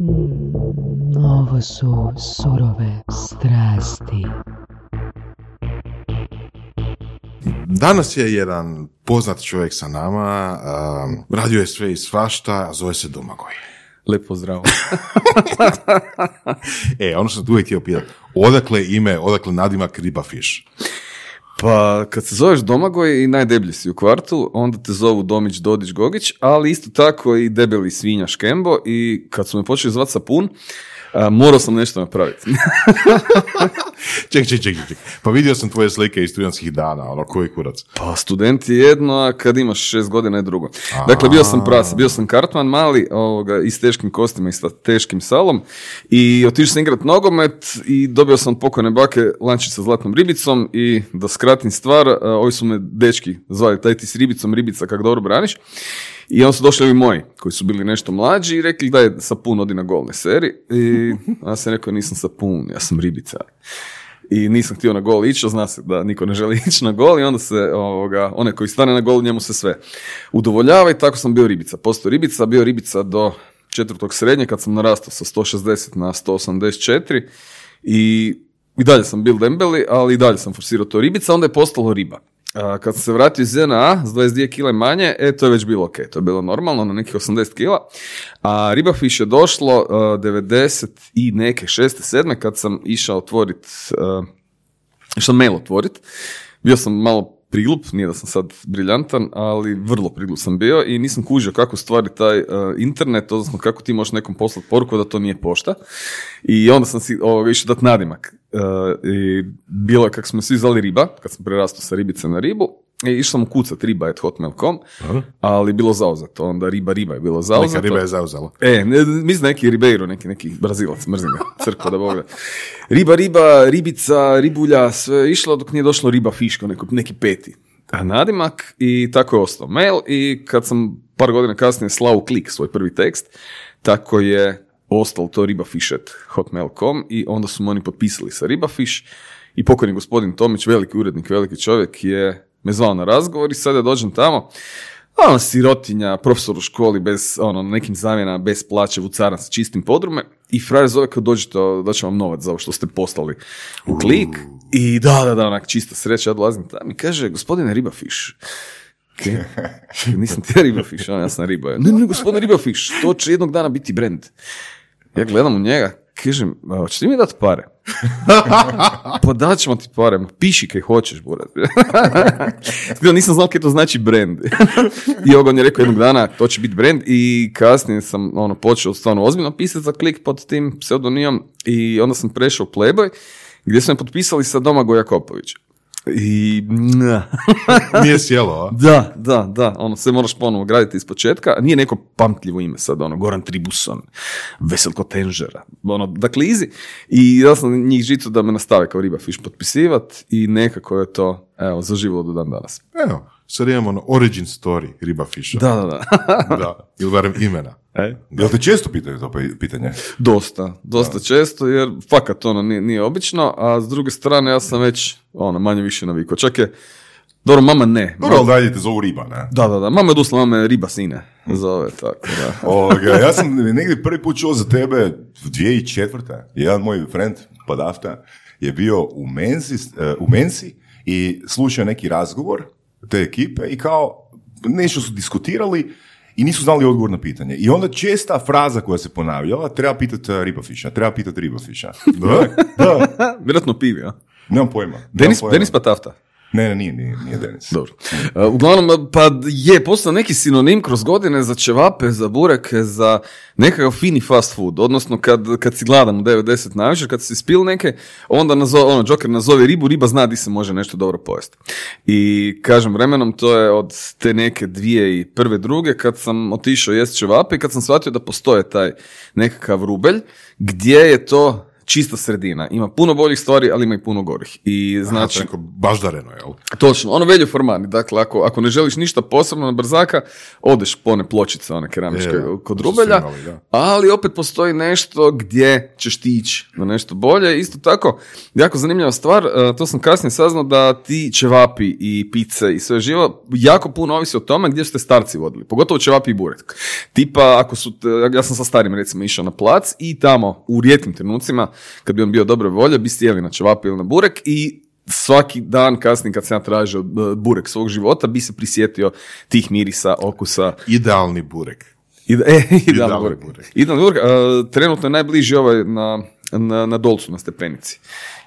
Mm, ovo su surove strasti. Danas je jedan poznat čovjek sa nama, um, radio je sve i svašta, zove se Domagoj. Lijep pozdrav. e, ono što sam tu uvijek htio pitati, odakle ime, odakle nadimak Riba Fish? Pa kad se zoveš Domagoj i najdeblji si u kvartu, onda te zovu Domić, Dodić, Gogić, ali isto tako i debeli svinja Škembo i kad su me počeli zvati Sapun, a, morao sam nešto napraviti. ček, ček, ček, ček. Pa vidio sam tvoje slike iz studentskih dana, ono, koji kurac? Pa student je jedno, a kad imaš šest godina je drugo. Dakle, bio sam prasa, bio sam kartman mali, ovoga, i s teškim kostima i sa teškim salom i otišao sam igrat nogomet i dobio sam pokojne bake lančić sa zlatnom ribicom i da skratim stvar, ovi su me dečki zvali, taj ti s ribicom, ribica, kak dobro braniš. I onda su došli ovi moji, koji su bili nešto mlađi i rekli da je sapun odi na golne seri. I ja sam rekao nisam sapun, ja sam ribica. I nisam htio na gol ići, zna se da niko ne želi ići na gol i onda se, ovoga, onaj koji stane na gol, njemu se sve udovoljava i tako sam bio ribica. Postoji ribica, bio ribica do četvrtog srednje kad sam narastao sa 160 na 184 i i dalje sam bil dembeli, ali i dalje sam forsirao to ribica, onda je postalo riba. A, kad sam se vratio iz ZNA s 22 kile manje, e, to je već bilo ok, to je bilo normalno, na nekih 80 kila. A ribafiš je došlo a, 90 i neke, 6. 7. kad sam išao otvorit, a, išao mail otvorit. Bio sam malo priglup, nije da sam sad briljantan, ali vrlo priglup sam bio i nisam kužio kako stvari taj uh, internet, odnosno kako ti možeš nekom poslati poruku da to nije pošta. I onda sam si ovoga, išao dat nadimak. Uh, I bilo je kako smo svi zvali riba, kad sam prerastao sa ribice na ribu, i išao sam kucat riba at hotmail.com, ali bilo zauzeto, onda riba riba je bilo zauzeto. Neka riba je zauzela. E, ne, mislim neki Ribeiro, neki, neki Brazilac, mrzim ga, crkva da boga. Riba, riba, ribica, ribulja, sve išlo dok nije došlo riba fiško, neko, neki peti. A nadimak i tako je ostao mail i kad sam par godina kasnije slao klik svoj prvi tekst, tako je ostalo to ribafish.hotmail.com i onda su me oni potpisali sa ribafish i pokojni gospodin Tomić, veliki urednik, veliki čovjek je me zvao na razgovor i sada dođem tamo, ono, sirotinja, profesor u školi bez, ono, na nekim zamjenama, bez plaće, vucaran sa čistim podrume i frajer zove kao dođete, da će vam novac za ovo što ste poslali u klik i da, da, da, onak čista sreća, ja dolazim tamo i kaže, gospodine Ribafiš, "Ke? nisam ti Ribafiš, ono, ja sam riba. Ne, ne, gospodine Ribafiš, to će jednog dana biti brand. Ja gledam u njega, kažem, "A, hoćeš ti mi dati pare? pa dat ćemo ti pare, piši kaj hoćeš, burat. Nisam znao kaj to znači brand. I on je rekao jednog dana, to će biti brand i kasnije sam ono, počeo stvarno ozbiljno pisati za klik pod tim pseudonimom i onda sam prešao u Playboy gdje su me potpisali sa Domagoj Jakopović. I... Nije sjelo, a? Da, da, da, ono, sve moraš ponovo graditi iz početka, nije neko pamtljivo ime sad, ono, Goran Tribuson, Veselko Tenžera, ono, dakle, easy. I ja sam njih žicu da me nastave kao riba fish potpisivat i nekako je to, evo, zaživilo do dan danas. Evo, sad imamo ono origin story Riba Fisha. Da, da, da. da. Ili barem imena. E? Jel te često pitaju to pi- pitanje? Dosta, dosta često, jer fakat ono nije, nije obično, a s druge strane ja sam već, ono, manje više navikao. Čak je, dobro, mama ne. Dobro, ali dalje te zovu riba, ne? Da, da, da, mama je odusla, mama je riba sine, zove, tako da. Ovoga, ja sam negdje prvi put čuo za tebe 2004. Jedan moj friend, Padafta, je bio u Menzi, eh, u Menzi i slušao neki razgovor te ekipe i kao nešto su diskutirali i nisu znali odgovor na pitanje. I onda česta fraza koja se ponavljala, treba pitati uh, ribafiša, treba pitati ribafiša. Da, da, Vjerojatno pivi, a? nemam pojma. Denis. Denis Patafta. Ne, ne, nije, nije, nije Denis. Dobro. Uh, uglavnom, pa je postao neki sinonim kroz godine za ćevape, za bureke, za nekakav fini fast food. Odnosno, kad, kad si gladan u 9-10 navečer, kad si spil neke, onda nazo, ono, Joker nazove ribu, riba zna di se može nešto dobro pojesti. I kažem, vremenom to je od te neke dvije i prve druge, kad sam otišao jest ćevape i kad sam shvatio da postoje taj nekakav rubelj, gdje je to čista sredina. Ima puno boljih stvari, ali ima i puno gorih. I Znači, neko baždareno, jel? točno, ono velju formani. Dakle, ako, ako ne želiš ništa posebno na brzaka, odeš po one pločice, one keramičke Je, kod rubelja, ali opet postoji nešto gdje ćeš ti ići na nešto bolje. Isto tako, jako zanimljiva stvar, e, to sam kasnije saznao da ti ćevapi i pice i sve živo jako puno ovisi o tome gdje su te starci vodili, pogotovo ćevapi i burek. Tipa, ako su, ja sam sa starim recimo išao na plac i tamo u rijetkim trenucima, kad bi on bio dobre volje, bi sjeli na ćevapi ili na burek i svaki dan kasnije kad sam ja tražio e, burek svog života, bi se prisjetio tih mirisa, okusa Idealni burek. Ide, e, idealni Idealni burek. burek. Idealni burek. e, trenutno je najbliži ovaj na, na, na Dolcu, na Stepenici.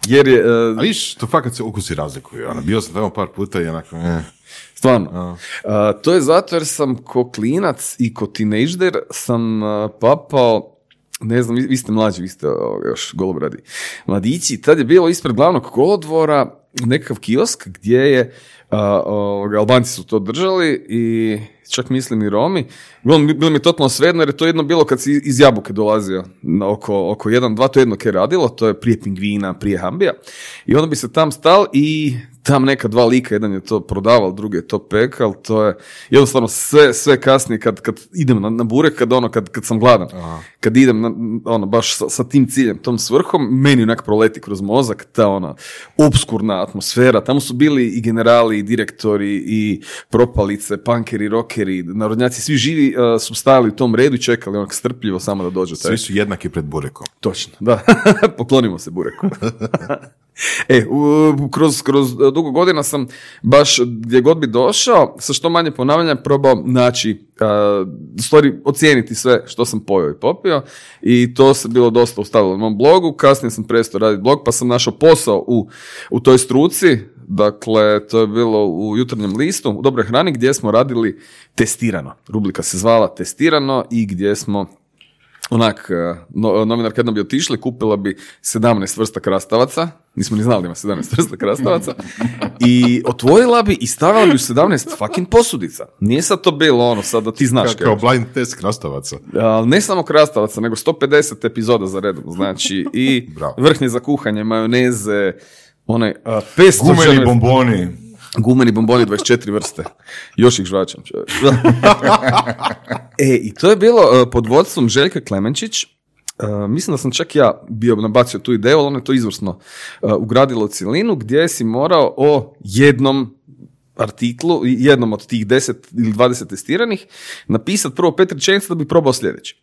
Jer je, e, A viš, to fakat se ukusi razlikuju. Ono. Bio sam tamo par puta i onako, eh. stvarno, to je zato jer sam ko klinac i ko tinejdžer sam papao ne znam, vi, ste mlađi, vi ste još golobradi mladići, tad je bilo ispred glavnog kolodvora nekakav kiosk gdje je a, Albanci su to držali i čak mislim i Romi. Bilo, mi- je totalno svejedno jer je to jedno bilo kad si iz Jabuke dolazio oko, oko jedan, dva, to jedno je radilo, to je prije Pingvina, prije Hambija. I onda bi se tam stal i tam neka dva lika, jedan je to prodavao, drugi je to pekal, to je jednostavno sve, sve kasnije kad, kad idem na, na burek, kad ono, kad, kad sam gladan, kad idem na, ono, baš sa, sa tim ciljem, tom svrhom, meni onak proleti kroz mozak ta ona obskurna atmosfera, tamo su bili i generali, i direktori, i propalice, pankeri, rokeri, narodnjaci, svi živi uh, su stajali u tom redu i čekali onak strpljivo samo da dođe taj Svi su jednaki pred burekom. Točno, da. Poklonimo se bureku. e, kroz, kroz dugo godina sam baš gdje god bi došao, sa što manje ponavljanja probao naći, a, u stvari ocijeniti sve što sam pojeo i popio. I to se bilo dosta ustavilo na mom blogu, kasnije sam prestao raditi blog pa sam našao posao u, u toj struci, dakle to je bilo u jutarnjem listu, u dobroj hrani gdje smo radili testirano. Rubrika se zvala testirano i gdje smo onak, eh, no, novinarka jednom bi otišli, kupila bi 17 vrsta krastavaca, nismo ni znali da ima 17 vrsta krastavaca, i otvorila bi i stavila bi u 17 fucking posudica. Nije sad to bilo ono, sad da ti znaš Kao, kao blind test krastavaca. A, ne samo krastavaca, nego 150 epizoda za redom, znači i vrhnje za kuhanje, majoneze, onaj a, 500 Gumeni bomboni. Gumeni bomboni 24 vrste. Još ih žvačam. e, i to je bilo uh, pod vodstvom Željka Klemenčić. Uh, mislim da sam čak ja bio nabacio tu ideju, ali ono je to izvrsno uh, ugradilo u cjelinu gdje si morao o jednom artiklu, jednom od tih 10 ili 20 testiranih, napisati prvo pet rečenica da bi probao sljedeći.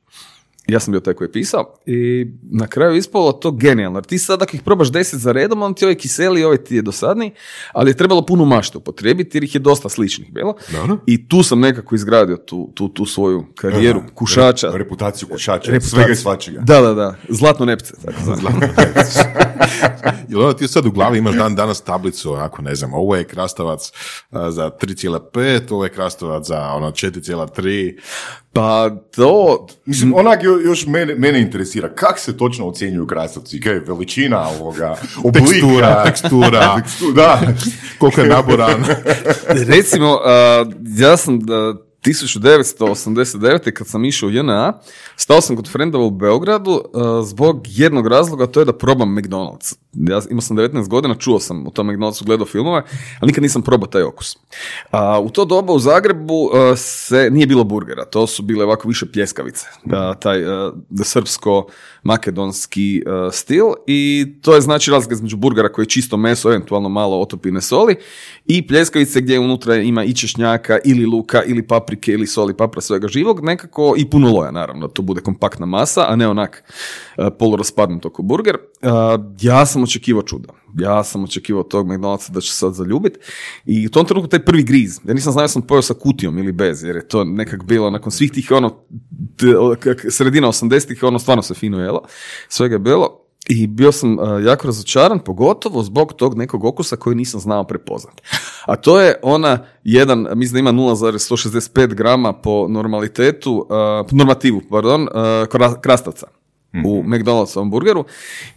Ja sam bio taj koji je pisao i na kraju je ispalo to genijalno. Jer ti sad ako ih probaš deset za redom, on ti ovaj kiseli, ovaj ti je dosadniji, ali je trebalo puno mašte upotrijebiti jer ih je dosta sličnih bilo. Dobro. I tu sam nekako izgradio tu, tu, tu svoju karijeru kušača. Reputaciju kušača. Reputaciju. Svega i svačega. Da, da, da. Zlatno nepce. Tako zvano. Jel ono ti sad u glavi imaš dan danas tablicu, onako ne znam, ovo je krastavac za 3,5, ovo je krastavac za ono 4,3. Pa to... Mislim, onak jo- još mene, mene interesira, kak se točno ocjenjuju krastavci? Kaj je veličina ovoga, oblika? Tekstura, tekstura, Tekstu- Da. koliko je naboran. Recimo, a, ja sam da, 1989. kad sam išao u JNA, stao sam kod frendova u Beogradu a, zbog jednog razloga, to je da probam McDonald's. Ja imao sam 19 godina, čuo sam u tom McDonald'su, gledao filmove, ali nikad nisam probao taj okus. U to doba u Zagrebu a, se nije bilo burgera, to su bile ovako više pljeskavice, taj a, srpsko-makedonski a, stil i to je znači razlika između burgera koji je čisto meso, eventualno malo otopine soli i pljeskavice gdje unutra ima i češnjaka ili luka ili paprike ili soli papra svega živog, nekako i puno loja naravno, da to bude kompaktna masa, a ne onak a, poluraspadnut oko burger. A, ja sam očekivao čuda. Ja sam očekivao tog McDonald'sa da će sad zaljubit i u tom trenutku taj prvi griz, ja nisam znao sam pojeo sa kutijom ili bez, jer je to nekak bilo nakon svih tih ono sredina 80-ih, ono stvarno se fino jelo, svega je bilo i bio sam a, jako razočaran, pogotovo zbog tog nekog okusa koji nisam znao prepoznat. A to je ona jedan, mislim da ima 0,165 grama po normalitetu, po normativu, pardon, a, kra- krastavca. u McDonald'sovom burgeru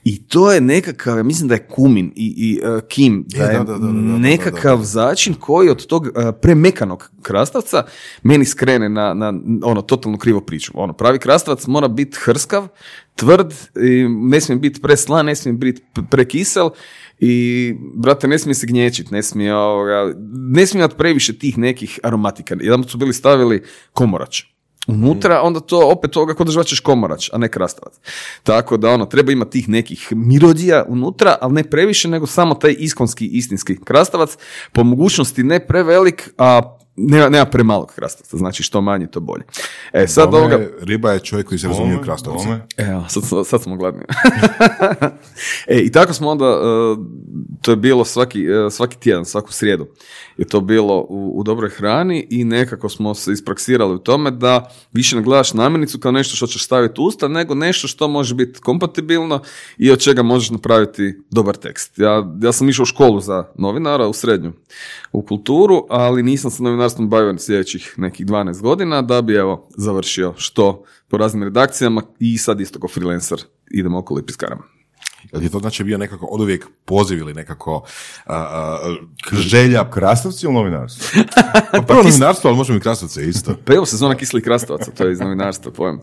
i to je nekakav, ja mislim da je kumin i, i uh, kim, da Je, je da, da, nekakav začin koji od tog uh, premekanog krastavca meni skrene na, na ono totalno krivo priču. Ono, pravi krastavac mora biti hrskav, tvrd, i ne smije biti preslan, ne smije biti prekisel i, brate, ne smije se gnječit, ne smije, ovoga, ne smije imati previše tih nekih aromatika. Jedan su bili stavili komorač unutra, onda to opet toga kod žvačeš komorač, a ne krastavac. Tako da ono, treba imati tih nekih mirodija unutra, ali ne previše, nego samo taj iskonski, istinski krastavac, po mogućnosti ne prevelik, a nema, nema premalog krastavca, znači što manje, to bolje. E, sad Bome, ovoga... riba je čovjek koji se razumije u krastavce. Evo, sad, sad smo gladni. e, i tako smo onda, e, to je bilo svaki, e, svaki tjedan, svaku srijedu je to bilo u, u dobroj hrani i nekako smo se ispraksirali u tome da više ne gledaš namirnicu kao nešto što ćeš staviti u usta, nego nešto što može biti kompatibilno i od čega možeš napraviti dobar tekst. Ja, ja sam išao u školu za novinara, u srednju, u kulturu, ali nisam se novinarstvom bavio sljedećih nekih 12 godina da bi evo završio što po raznim redakcijama i sad isto kao freelancer idem okolo i piskaram. Jel je to znači bio nekako od uvijek poziv ili nekako a, a, želja? Krastavci ili novinarstvo? Pa prvo novinarstvo, ali možemo i krastavce isto. Pa evo sezona kislih krastavaca, to je iz novinarstva, pojem.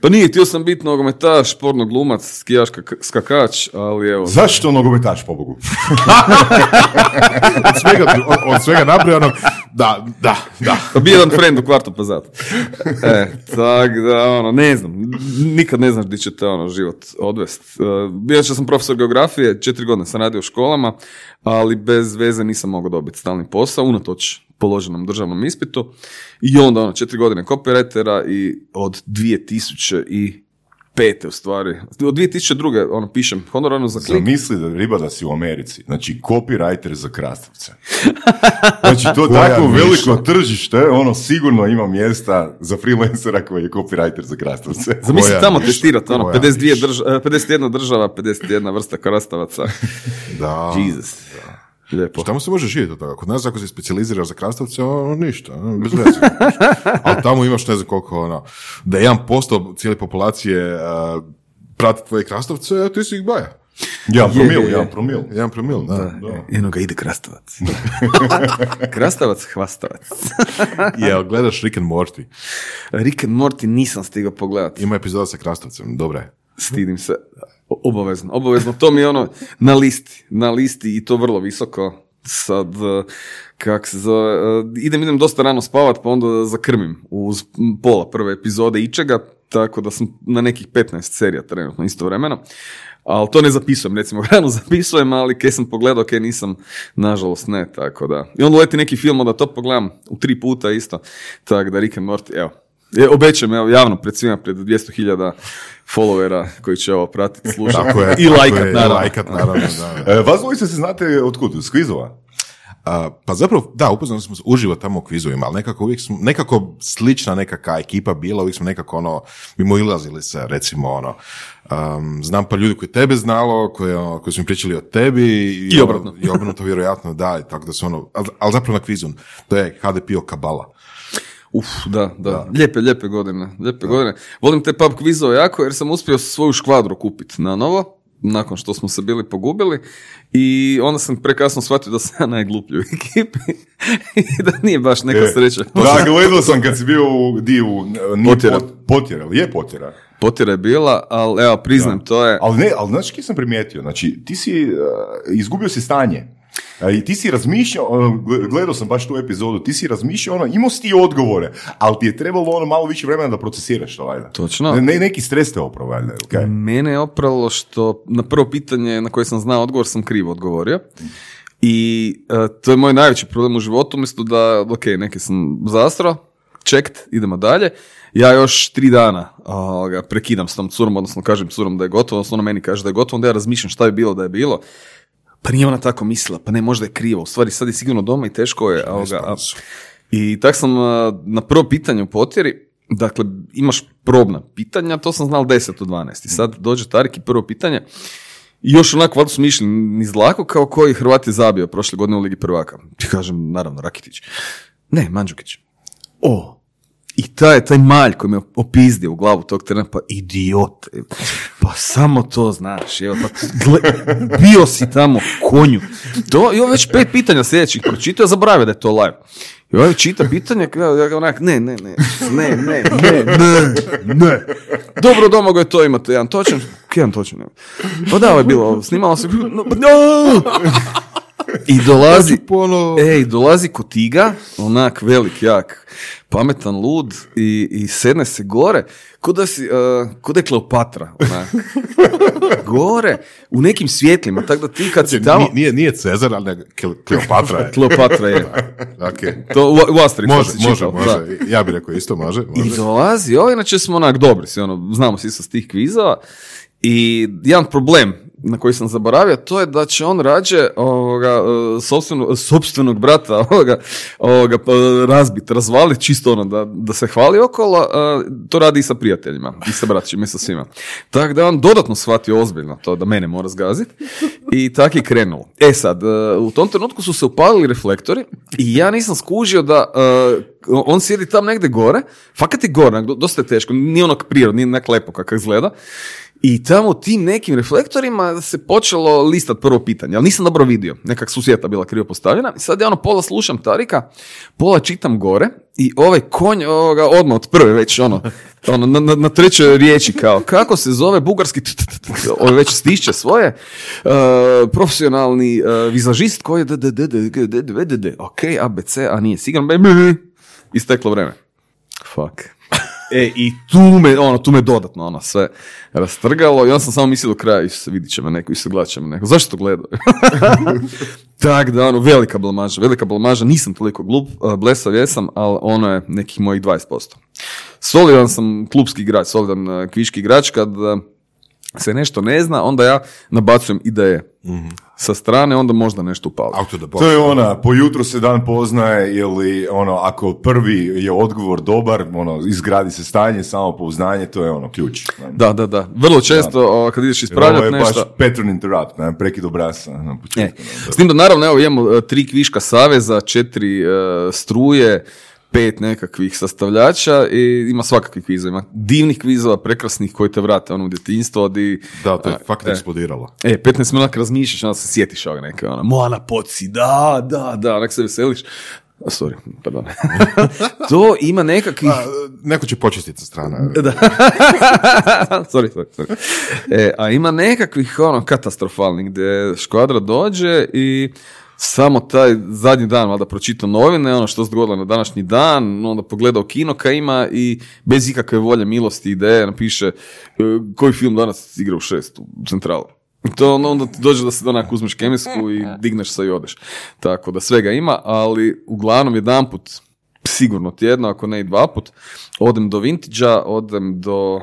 Pa nije, htio sam biti nogometaš, porno glumac, skijaš kak- skakač, ali evo, Zašto nogometaš, pobogu? Od svega, od, od svega nabrijanog, da, da, da. Pa bio jedan friend u kvartu pa zato. E, tak da, ono, ne znam, nikad ne znaš di će te, ono, život odvest. Bio sam profesor geografije, četiri godine sam radio u školama, ali bez veze nisam mogao dobiti stalni posao, unatoč položenom državnom ispitu. I onda, ono, četiri godine copywritera i od 2000 i pete u stvari. Od 2002. ono pišem honorarno za klik. Zamisli da riba da si u Americi. Znači, copywriter za krastavce. Znači, to tako veliko tržište, ono sigurno ima mjesta za freelancera koji je copywriter za krastavce. Zamisli tamo testirati, ono, koja 52 ništa. drža, e, 51 država, 51 vrsta krastavaca. da. Jesus. Lijepo. Tamo se može živjeti od toga. Kod nas ako se specijaliziraš za krastavce, ono, ništa, ono, bez veze. Ali tamo imaš ne znam koliko, ono, da je 1% cijele populacije uh, prati tvoje krastavce, a ti si ih baja. Ja, promil, je, je. ja, promil. Jedan promil, da. Da. Jedno ga ide krastavac. krastavac, hvastavac. Jel, gledaš Rick and Morty. Rick and Morty nisam stigao pogledati. Ima epizoda sa krastavcem, dobra je. Stidim se. Obavezno, obavezno. To mi je ono na listi, na listi i to vrlo visoko. Sad, eh, kak se zove, eh, idem, idem dosta rano spavat, pa onda zakrmim uz pola prve epizode ičega, tako da sam na nekih 15 serija trenutno istovremeno. Ali to ne zapisujem, recimo rano zapisujem, ali kaj sam pogledao, kaj nisam, nažalost ne, tako da. I onda leti neki film, onda to pogledam u tri puta isto, tako da Rick and Morty, evo, E, obećam, evo, javno pred svima, pred 200.000 followera koji će ovo pratiti, slušati i lajkat, naravno. I lajkat, naravno, da. E, vas dvojice se znate otkud? S kvizova? A, pa zapravo, da, upoznali smo uživo tamo u kvizovima, ali nekako uvijek smo, nekako slična nekakva ekipa bila, uvijek smo nekako ono, mimo ilazili se, recimo ono, um, znam pa ljudi koji tebe znalo, koji, ono, koji su mi pričali o tebi. I, I obratno. I obrnuto, vjerojatno, da, i tako da su ono, ali, ali zapravo na kvizu, to je HDPO Kabala. Uf, da, da, Lijepe, lijepe godine, lijepe godine. Volim te pub kvizove jako jer sam uspio svoju škvadru kupiti na novo, nakon što smo se bili pogubili i onda sam prekasno shvatio da sam ja najgluplji u ekipi i da nije baš neka E, sreća. Da, gledao sam kad si bio u di u... nije Potjera. pot- Potjera, je potjera. Potjera je bila, ali evo, priznam, to je... Ali ne, ali znaš kaj sam primijetio? Znači, ti si, uh, izgubio si stanje. I ti si razmišljao, ono, gle- gledao sam baš tu epizodu, ti si razmišljao, ono, imao si ti odgovore, ali ti je trebalo ono malo više vremena da procesiraš to, valjda. Točno. Ne, neki stres te opravo, valjda, kaj? Mene je opralo što na prvo pitanje na koje sam znao odgovor sam krivo odgovorio. I e, to je moj najveći problem u životu, umjesto da, ok, neke sam zastro, checked, idemo dalje. Ja još tri dana ovoga, prekidam s tom curom, odnosno kažem curom da je gotovo, odnosno ona meni kaže da je gotovo, onda ja razmišljam šta je bilo da je bilo. Pa nije ona tako mislila, pa ne, možda je krivo. U stvari sad je sigurno doma i teško je. ovoga, a- I tak sam na prvo pitanje u potjeri, dakle, imaš probna pitanja, to sam znal 10 od 12. I sad dođe Tarik i prvo pitanje, i još onako, valjda su mi išli niz lako, kao koji Hrvat je zabio prošle godine u Ligi prvaka. Ti kažem, naravno, Rakitić. Ne, Mandžukić. O, I taj, taj malj koji me opizdio u glavu tog trena, pa idiot, pa samo to znaš, evo, pa gle, bio si tamo konju. To, I ovo već pet pitanja sljedećih pročitao, zaboravio da je to live. I ovaj čita pitanje, ja onak, ne, ne, ne, ne, ne, ne, ne, ne. Dobro, je to, imate jedan točan, jedan točan. Pa da, ovo je bilo, snimalo se, no, no. I dolazi, Ponovo. ej, dolazi kotiga, onak velik, jak, pametan, lud i, i sedne se gore, ko da si, uh, ko da je Kleopatra, onak. Gore, u nekim svjetlima, tako da ti kad si tamo... Nije, nije, nije Cezar, ali Kle- Kleopatra je. Kleopatra je. Ok. To u, u Asterixu Može, si može, čitao, može. da. Ja bih rekao isto, može. I može. dolazi, ovo inače smo onak dobri, svi ono, znamo svi sa tih kvizova. I jedan problem na koji sam zaboravio, to je da će on rađe ovoga, e, sopstvenu- sopstvenog brata ovoga, ovoga, pa, razbit, razvalit, čisto ono, da, da se hvali okolo, a, to radi i sa prijateljima, i sa braćima, i sa svima. Tako da on dodatno shvatio ozbiljno to da mene mora zgaziti i tako je krenulo. E sad, e, u tom trenutku su se upalili reflektori i ja nisam skužio da e, on sjedi tam negdje gore, fakat je gore, dosta je teško, nije onak prirodno, nije onak lepo kako izgleda. I tamo tim nekim reflektorima se počelo listat prvo pitanje, ali nisam dobro vidio, nekak susjeta bila krivo postavljena. I sad ja ono pola slušam Tarika, pola čitam gore i ovaj konj ovoga, odmah od prve već ono, ono na, na, na trećoj riječi kao kako se zove bugarski, on ovaj već stišće svoje, e, profesionalni e, vizažist koji je ok, ABC, a nije sigurno. isteklo vreme. Fuck. E, i tu me, ono, tu me dodatno, ono, sve rastrgalo i onda sam samo mislio do kraja, se vidit će me neko, se gledat će me neko. Zašto to gledaju? tak da, ono, velika blamaža, velika blamaža, nisam toliko glup, uh, blesav jesam, ali ono je nekih mojih 20%. Solidan sam klubski igrač, solidan uh, kviški igrač, kad uh, se nešto ne zna, onda ja nabacujem ideje sa strane, onda možda nešto upali. Box. To je ona, po jutru se dan poznaje ili ono, ako prvi je odgovor dobar, ono, izgradi se stanje, samo pouznanje, to je ono, ključ. ne? Da, da, da. Vrlo često o, kad ideš Jer Ovo ispravljati je nešto... baš pattern interrupt, ne, prekid obrasa na E, početku. ne, s tim da naravno evo imamo e, tri kviška saveza, četiri e, struje, pet nekakvih sastavljača i ima svakakvih kvizova. Ima divnih kvizova, prekrasnih koji te vrate ono u djetinjstvo. Di, Da, to je a, fakt e. eksplodiralo. E, 15 minuta razmišljaš, onda se sjetiš ovoga neke, ono, Moana poci, da, da, da, onak se veseliš. Sorry, pardon. to ima nekakvih... A, neko će počistiti sa strane. Da. sorry, sorry, sorry. E, a ima nekakvih ono katastrofalnih gdje škvadra dođe i samo taj zadnji dan valjda pročitao novine, ono što se dogodilo na današnji dan, onda pogledao kino ka ima i bez ikakve volje, milosti, ideje napiše e, koji film danas igra u šest u centralu. To onda ti dođe da se onak uzmeš kemijsku i digneš se i odeš. Tako da svega ima, ali uglavnom jedanput sigurno tjedno, ako ne i dva put, odem do Vintage-a, odem do uh,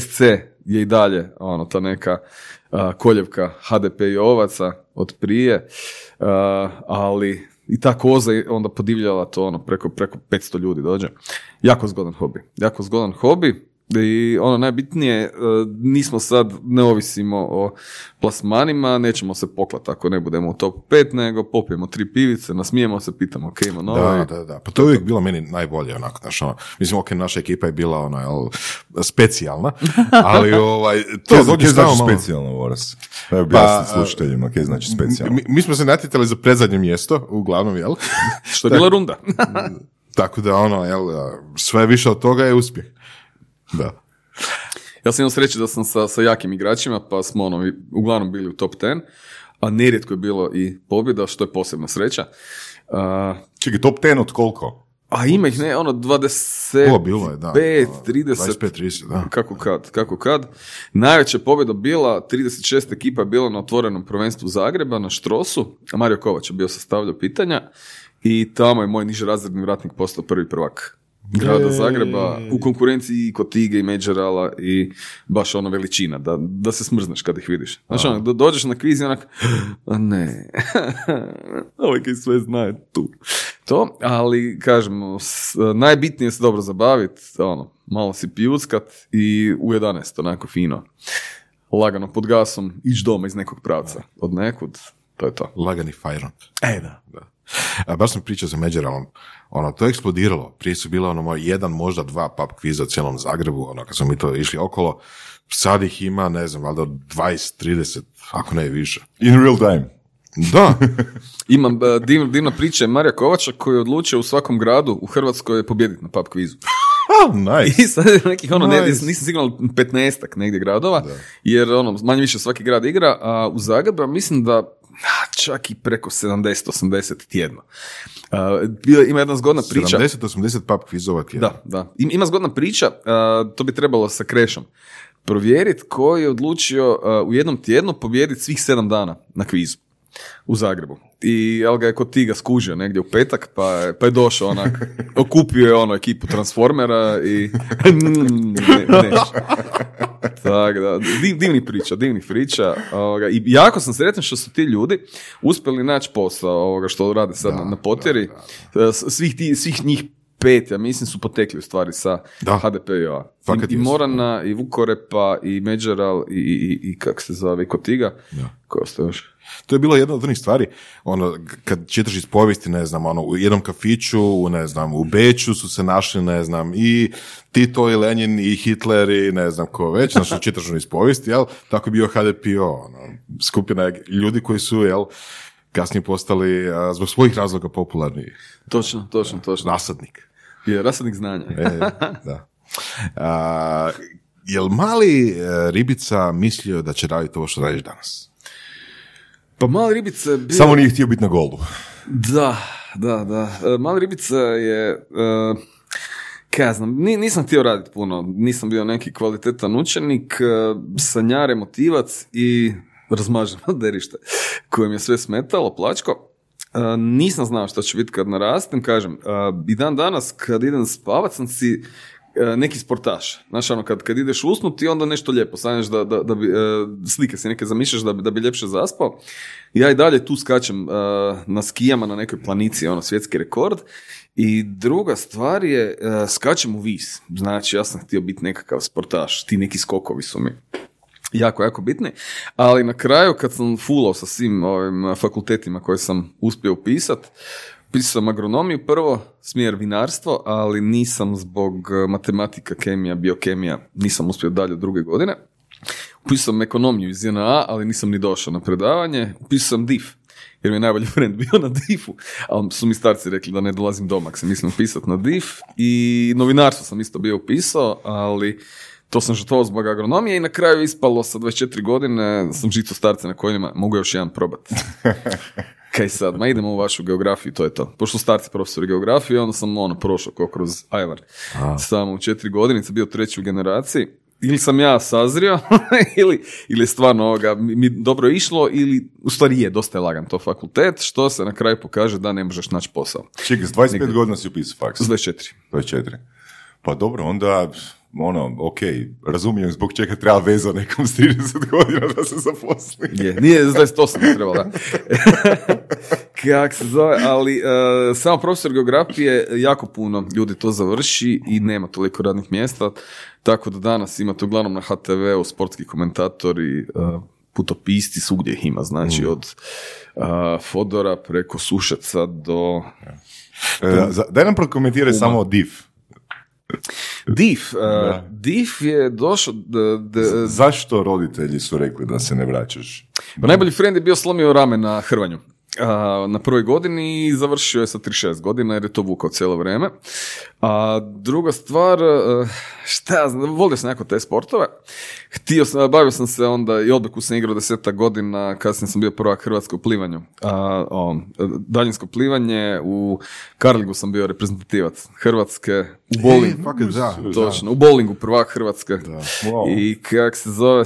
SC, je i dalje ono, ta neka uh, koljevka HDP i ovaca od prije, uh, ali i ta koza je onda podivljala to ono, preko, preko 500 ljudi dođe. Jako zgodan hobi. Jako zgodan hobi. I ono najbitnije, uh, nismo sad, ne ovisimo o plasmanima, nećemo se poklat ako ne budemo u top 5, nego popijemo tri pivice, nasmijemo se, pitamo, ok, ima novo. Da, da, da. Pa to je uvijek bilo meni najbolje, onako, znaš, ono, mislim, ok, naša ekipa je bila, ona, jel, specijalna, ali, ovaj, to tamo znači specijalno, Voras? Evo objasni Pa, slušateljima, kje znači specijalno. Mi, mi smo se natjecali za predzadnje mjesto, uglavnom, jel? Što je bila runda. Tako da, ono, jel, sve više od toga je uspjeh. Da. Ja sam imao sreće da sam sa, sa jakim igračima, pa smo ono, uglavnom bili u top 10, a nerijetko je bilo i pobjeda, što je posebna sreća. A, Čekaj, top 10 od koliko? a ima ih ne, ono, 20, O, bilo je, da. 5, 25, 30, 30, da. kako kad, kako kad. Najveća pobjeda bila, 36 ekipa je bila na otvorenom prvenstvu Zagreba, na Štrosu, a Mario Kovač je bio sastavljao pitanja i tamo je moj niži razredni vratnik postao prvi prvak grada. Zagreba u konkurenciji i kod Tige i Međerala i baš ono veličina, da, da se smrzneš kad ih vidiš. Znači, ono, do- dođeš na kviz i onak, a ne, ovaj kaj sve zna je tu. To, ali kažem, s- najbitnije je se dobro zabaviti, ono, malo si pijuckat i u 11, onako fino, lagano pod gasom, ići doma iz nekog pravca, od nekud, to je to. Lagani fajron. E, da. A, baš sam pričao sa Međeralom, ono, to je eksplodiralo. Prije su bila ono, moj jedan, možda dva pub kviza u cijelom Zagrebu, ono, kad smo mi to išli okolo. Sad ih ima, ne znam, valjda 20, 30, ako ne više. In real time. Da, Imam uh, divna, divna priča je Marija Kovača koji je odlučio u svakom gradu u Hrvatskoj pobijediti na pub kvizu. nice. I sad je nekih ono, ne, Nice. nisam siguran, 15 negdje gradova, jer ono, manje više svaki grad igra, a u Zagrebu mislim da čak i preko 70-80 tjedno. Bila, ima jedna zgodna priča. 70-80 pub kvizova tjedno. Da, da. Im- Ima zgodna priča, a, to bi trebalo sa krešom. Provjeriti ko je odlučio a, u jednom tjednu pobijediti svih sedam dana na kvizu u Zagrebu. I jel ga je kod tiga skužio negdje u petak, pa je, pa je došao onak, okupio je ono ekipu Transformera i ne, ne. Tako da, div, divni priča, divnih priča. Ovoga, I jako sam sretan što su ti ljudi uspjeli naći posao ovoga što rade sad na, na potjeri. S- Svih, ti, svih njih pet, ja mislim, su potekli u stvari sa Da. HDP-a. Fakat I, I. Morana, i Vukorepa, i Međeral, i, i, i, i kak se zove, i Kotiga. Ko ostaje još? To je bilo jedna od onih stvari, ono, kad čitaš iz povijesti, ne znam, ono, u jednom kafiću, u, ne znam, u Beću su se našli, ne znam, i Tito i Lenin i Hitler i ne znam ko već, znači čitaš ono iz povijesti, jel, tako je bio HDPO, ono, skupina ljudi koji su, jel, kasnije postali a, zbog svojih razloga popularni. Točno, točno, točno. Nasadnik. Je rasadnik znanja. E, da. A, jel mali e, ribica mislio da će raditi ovo što radiš danas? Pa mali ribica bio... Samo nije htio biti na golu. Da, da, da. E, Mali ribica je... E, kaj ja znam, ni- nisam htio raditi puno. Nisam bio neki kvalitetan učenik, e, sanjar, emotivac i razmaženo derište koje mi je sve smetalo, plačko. Nisam znao što će biti kad narastem, kažem. I dan danas kad idem spavat sam si neki sportaš. Znaš, ono, kad, kad ideš usnuti, onda nešto lijepo sanjaš da, da, da bi, e, slike si neke zamišljaš da da bi ljepše zaspao. Ja i dalje tu skačem e, na skijama na nekoj planici, ono, svjetski rekord. I druga stvar je, e, skačem u vis. Znači, ja sam htio biti nekakav sportaš. Ti neki skokovi su mi jako, jako bitni. Ali na kraju, kad sam fulao sa svim ovim fakultetima koje sam uspio upisat, Pisao sam agronomiju prvo, smjer vinarstvo, ali nisam zbog e, matematika, kemija, biokemija, nisam uspio dalje druge godine. Upisao sam ekonomiju iz JNA, ali nisam ni došao na predavanje. Upisao sam DIF, jer mi je najbolji friend bio na DIF-u, ali su mi starci rekli da ne dolazim doma, se mislim upisati na DIF. I novinarstvo sam isto bio upisao, ali to sam žrtvovao zbog agronomije i na kraju ispalo sa 24 godine, sam žico starce na kojima mogu još jedan probat. Kaj sad, ma idemo u vašu geografiju, to je to. Pošto starci profesori geografije, onda sam ono prošao kao kroz Ajvar. Samo u četiri godinice, bio treći u generaciji. Ili sam ja sazrio, ili, ili je stvarno ovoga, mi, mi dobro išlo, ili u stvari je, dosta je lagan to fakultet, što se na kraju pokaže da ne možeš naći posao. Čekaj, s 25 godina si upisao faks. S 24. 24. Pa dobro, onda, ono, ok, razumijem zbog čega treba veza nekom s 30 godina da se zaposli. Je, nije s 28 ne trebalo, da. Kak se zove, ali e, samo profesor geografije, jako puno ljudi to završi i nema toliko radnih mjesta, tako da danas imate uglavnom na HTV-u sportski komentatori, uh, putopisci, svugdje ih ima, znači od e, Fodora preko Sušeca do E, za- daj nam prokomentiraj samo div. E, DIF je došao... d- d- Zašto roditelji su rekli da se ne vraćaš? Pa najbolji friend je bio slomio rame na hrvanju. A, na prvoj godini i završio je sa 36 godina jer je to vukao cijelo vrijeme. A druga stvar, e, šta znam, volio sam jako te sportove. Htio sam, bavio sam se onda i odbeku sam igrao deseta godina, kasnije sam bio prvak Hrvatske u plivanju. A, o, daljinsko plivanje, u Karlingu sam bio reprezentativac Hrvatske, u bowlingu. fakat da, Točno, u bowlingu prvak Hrvatske. Wow. I kak se zove,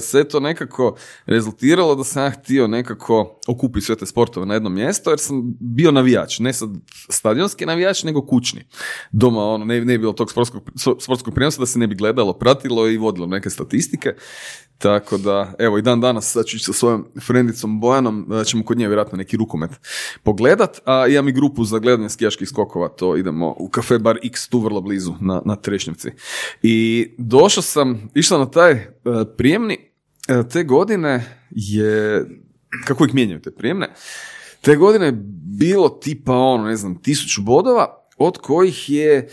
sve to nekako rezultiralo da sam ja htio nekako okupiti sve te sportove na jedno mjesto, jer sam bio navijač, ne sad stadionski navijač, nego kućni. Doma ono, ne, ne bi bilo tog sportskog, sportskog prijenosa da se ne bi gledalo, pratilo i vodilo neke statistike. Tako da, evo i dan danas sad ću sa svojom frendicom Bojanom, e, ćemo kod nje vjerojatno neki rukomet pogledat, a imam i grupu za gledanje skijaških skokova, to idemo u kafe bar X, tu vrlo blizu, na, na Trešnjevci. I došao sam, išao na taj e, prijemni, e, te godine je, kako ih mijenjaju te prijemne, Te godine je bilo tipa ono, ne znam, tisuću bodova, od kojih je,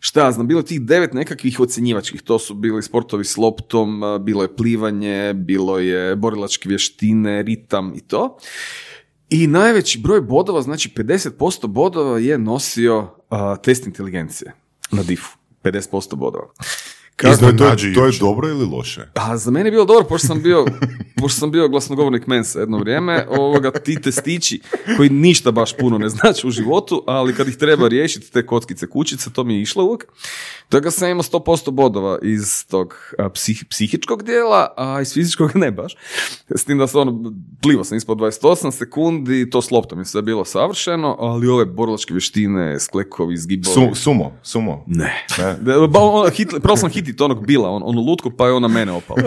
šta znam, bilo tih devet nekakvih ocjenjivačkih. To su bili sportovi s loptom, bilo je plivanje, bilo je borilačke vještine, ritam i to. I najveći broj bodova, znači 50% bodova je nosio a, test inteligencije na difu. 50% bodova. Kako, to, je- to, je- to je jučer. dobro ili loše? A za mene je bilo dobro, pošto sam bio, pošto sam bio glasnogovornik Mensa jedno vrijeme, ovoga, ti testići koji ništa baš puno ne znači u životu, ali kad ih treba riješiti, te kockice kućice, to mi je išlo uvijek. Toga sam imao 100% bodova iz tog a, psih- psihičkog dijela, a iz fizičkog ne baš. S tim da sam ono, plivo sam ispod 28 sekundi, to s loptom je sve bilo savršeno, ali ove borilačke vještine, sklekovi, zgibovi... Su, sumo, sumo. Ne. Ne. Ba, ono, hit, probao sam hitit onog bila, on, onu lutku, pa je ona mene opala.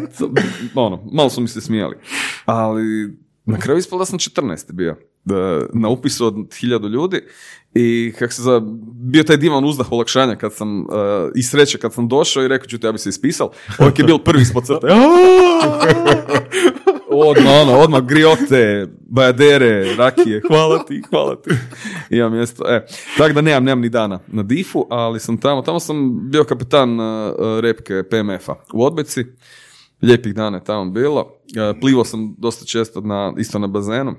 ono, malo su mi se smijali. Ali na kraju ispalo da sam 14 bio. Da, na upisu od hiljadu ljudi i kak se za, bio taj divan uzdah olakšanja kad sam, uh, i sreće kad sam došao i rekao ću te ja bi se ispisal, ovak je bil prvi ispod crte. odmah, ono, odmah griote, bajadere, rakije, hvala ti, hvala ti. Imam mjesto, e. Tako da nemam, nemam ni dana na difu, ali sam tamo, tamo sam bio kapitan uh, uh, repke PMF-a u Odbeci. Lijepih dana je tamo bilo. Uh, Plivo sam dosta često na, isto na bazenu.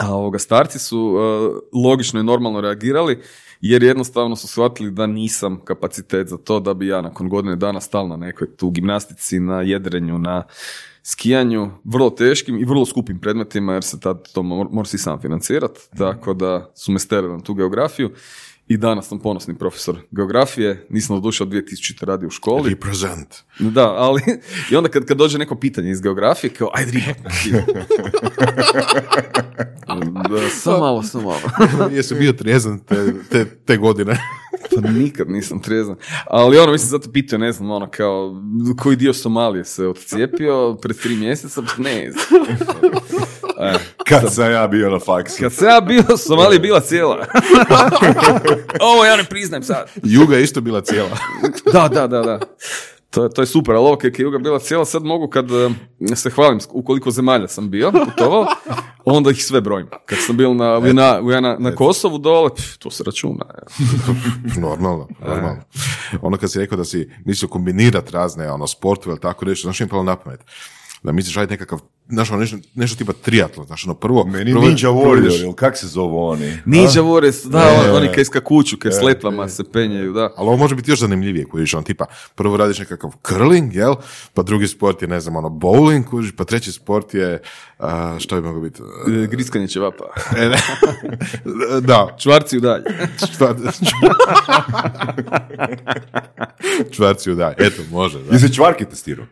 A ovoga, starci su uh, logično i normalno reagirali, jer jednostavno su shvatili da nisam kapacitet za to da bi ja nakon godine dana stal na nekoj tu gimnastici, na jedrenju, na skijanju, vrlo teškim i vrlo skupim predmetima, jer se tad to mor- moraš i sam financirati, tako da su me sterili na tu geografiju. I danas sam ponosni profesor geografije, nisam doduše od 2000. radi u školi. Represent. Da, ali i onda kad, kad dođe neko pitanje iz geografije, kao, ajde riba. da, samo malo, samo malo. Jesi bio trezan te, te, te godine? Pa nikad nisam trezan. Ali ono, mislim, zato pitao, ne znam, ono, kao, koji dio Somalije se odcijepio pred tri mjeseca, pa ne znam. E, Kad sam ja bio na faksu. kad sam ja bio, Somalija je bila cijela. Ovo ja ne priznajem sad. Juga je isto bila cijela. Da, da, da, da. To je, to je super, ali ovo je Juga bila cijela, sad mogu kad se hvalim s- u koliko zemalja sam bio, putovao, onda ih sve brojim. Kad sam bio na, na, na, na, na Kosovu dole, pf, to se računa. Normalno, normalno. Ono kad si rekao da si mislio kombinirati razne ono, sportove ili tako nešto, znaš mi je palo na pamet? Da misliš raditi nekakav, znaš, ono, nešto, nešto tipa triatlon, znaš, ono, prvo... Meni prvo- Ninja Warrior, ili kak se zovu oni? Ninja Warriors, da, E, on- oni e. kaj skakuću, kaj s letvama se penjaju, da. Ali ovo može biti još zanimljivije, kužiš, on tipa, prvo radiš nekakav curling, jel? Pa drugi sport je, ne znam, ono, bowling, kužiš, pa treći sport je, a, što bi moglo biti? E, Griskanje ćevapa. E, ne. da, Čvarci u dalje. čvar, čvarci udaj, eto, može, da. Jesi čvarke testirao?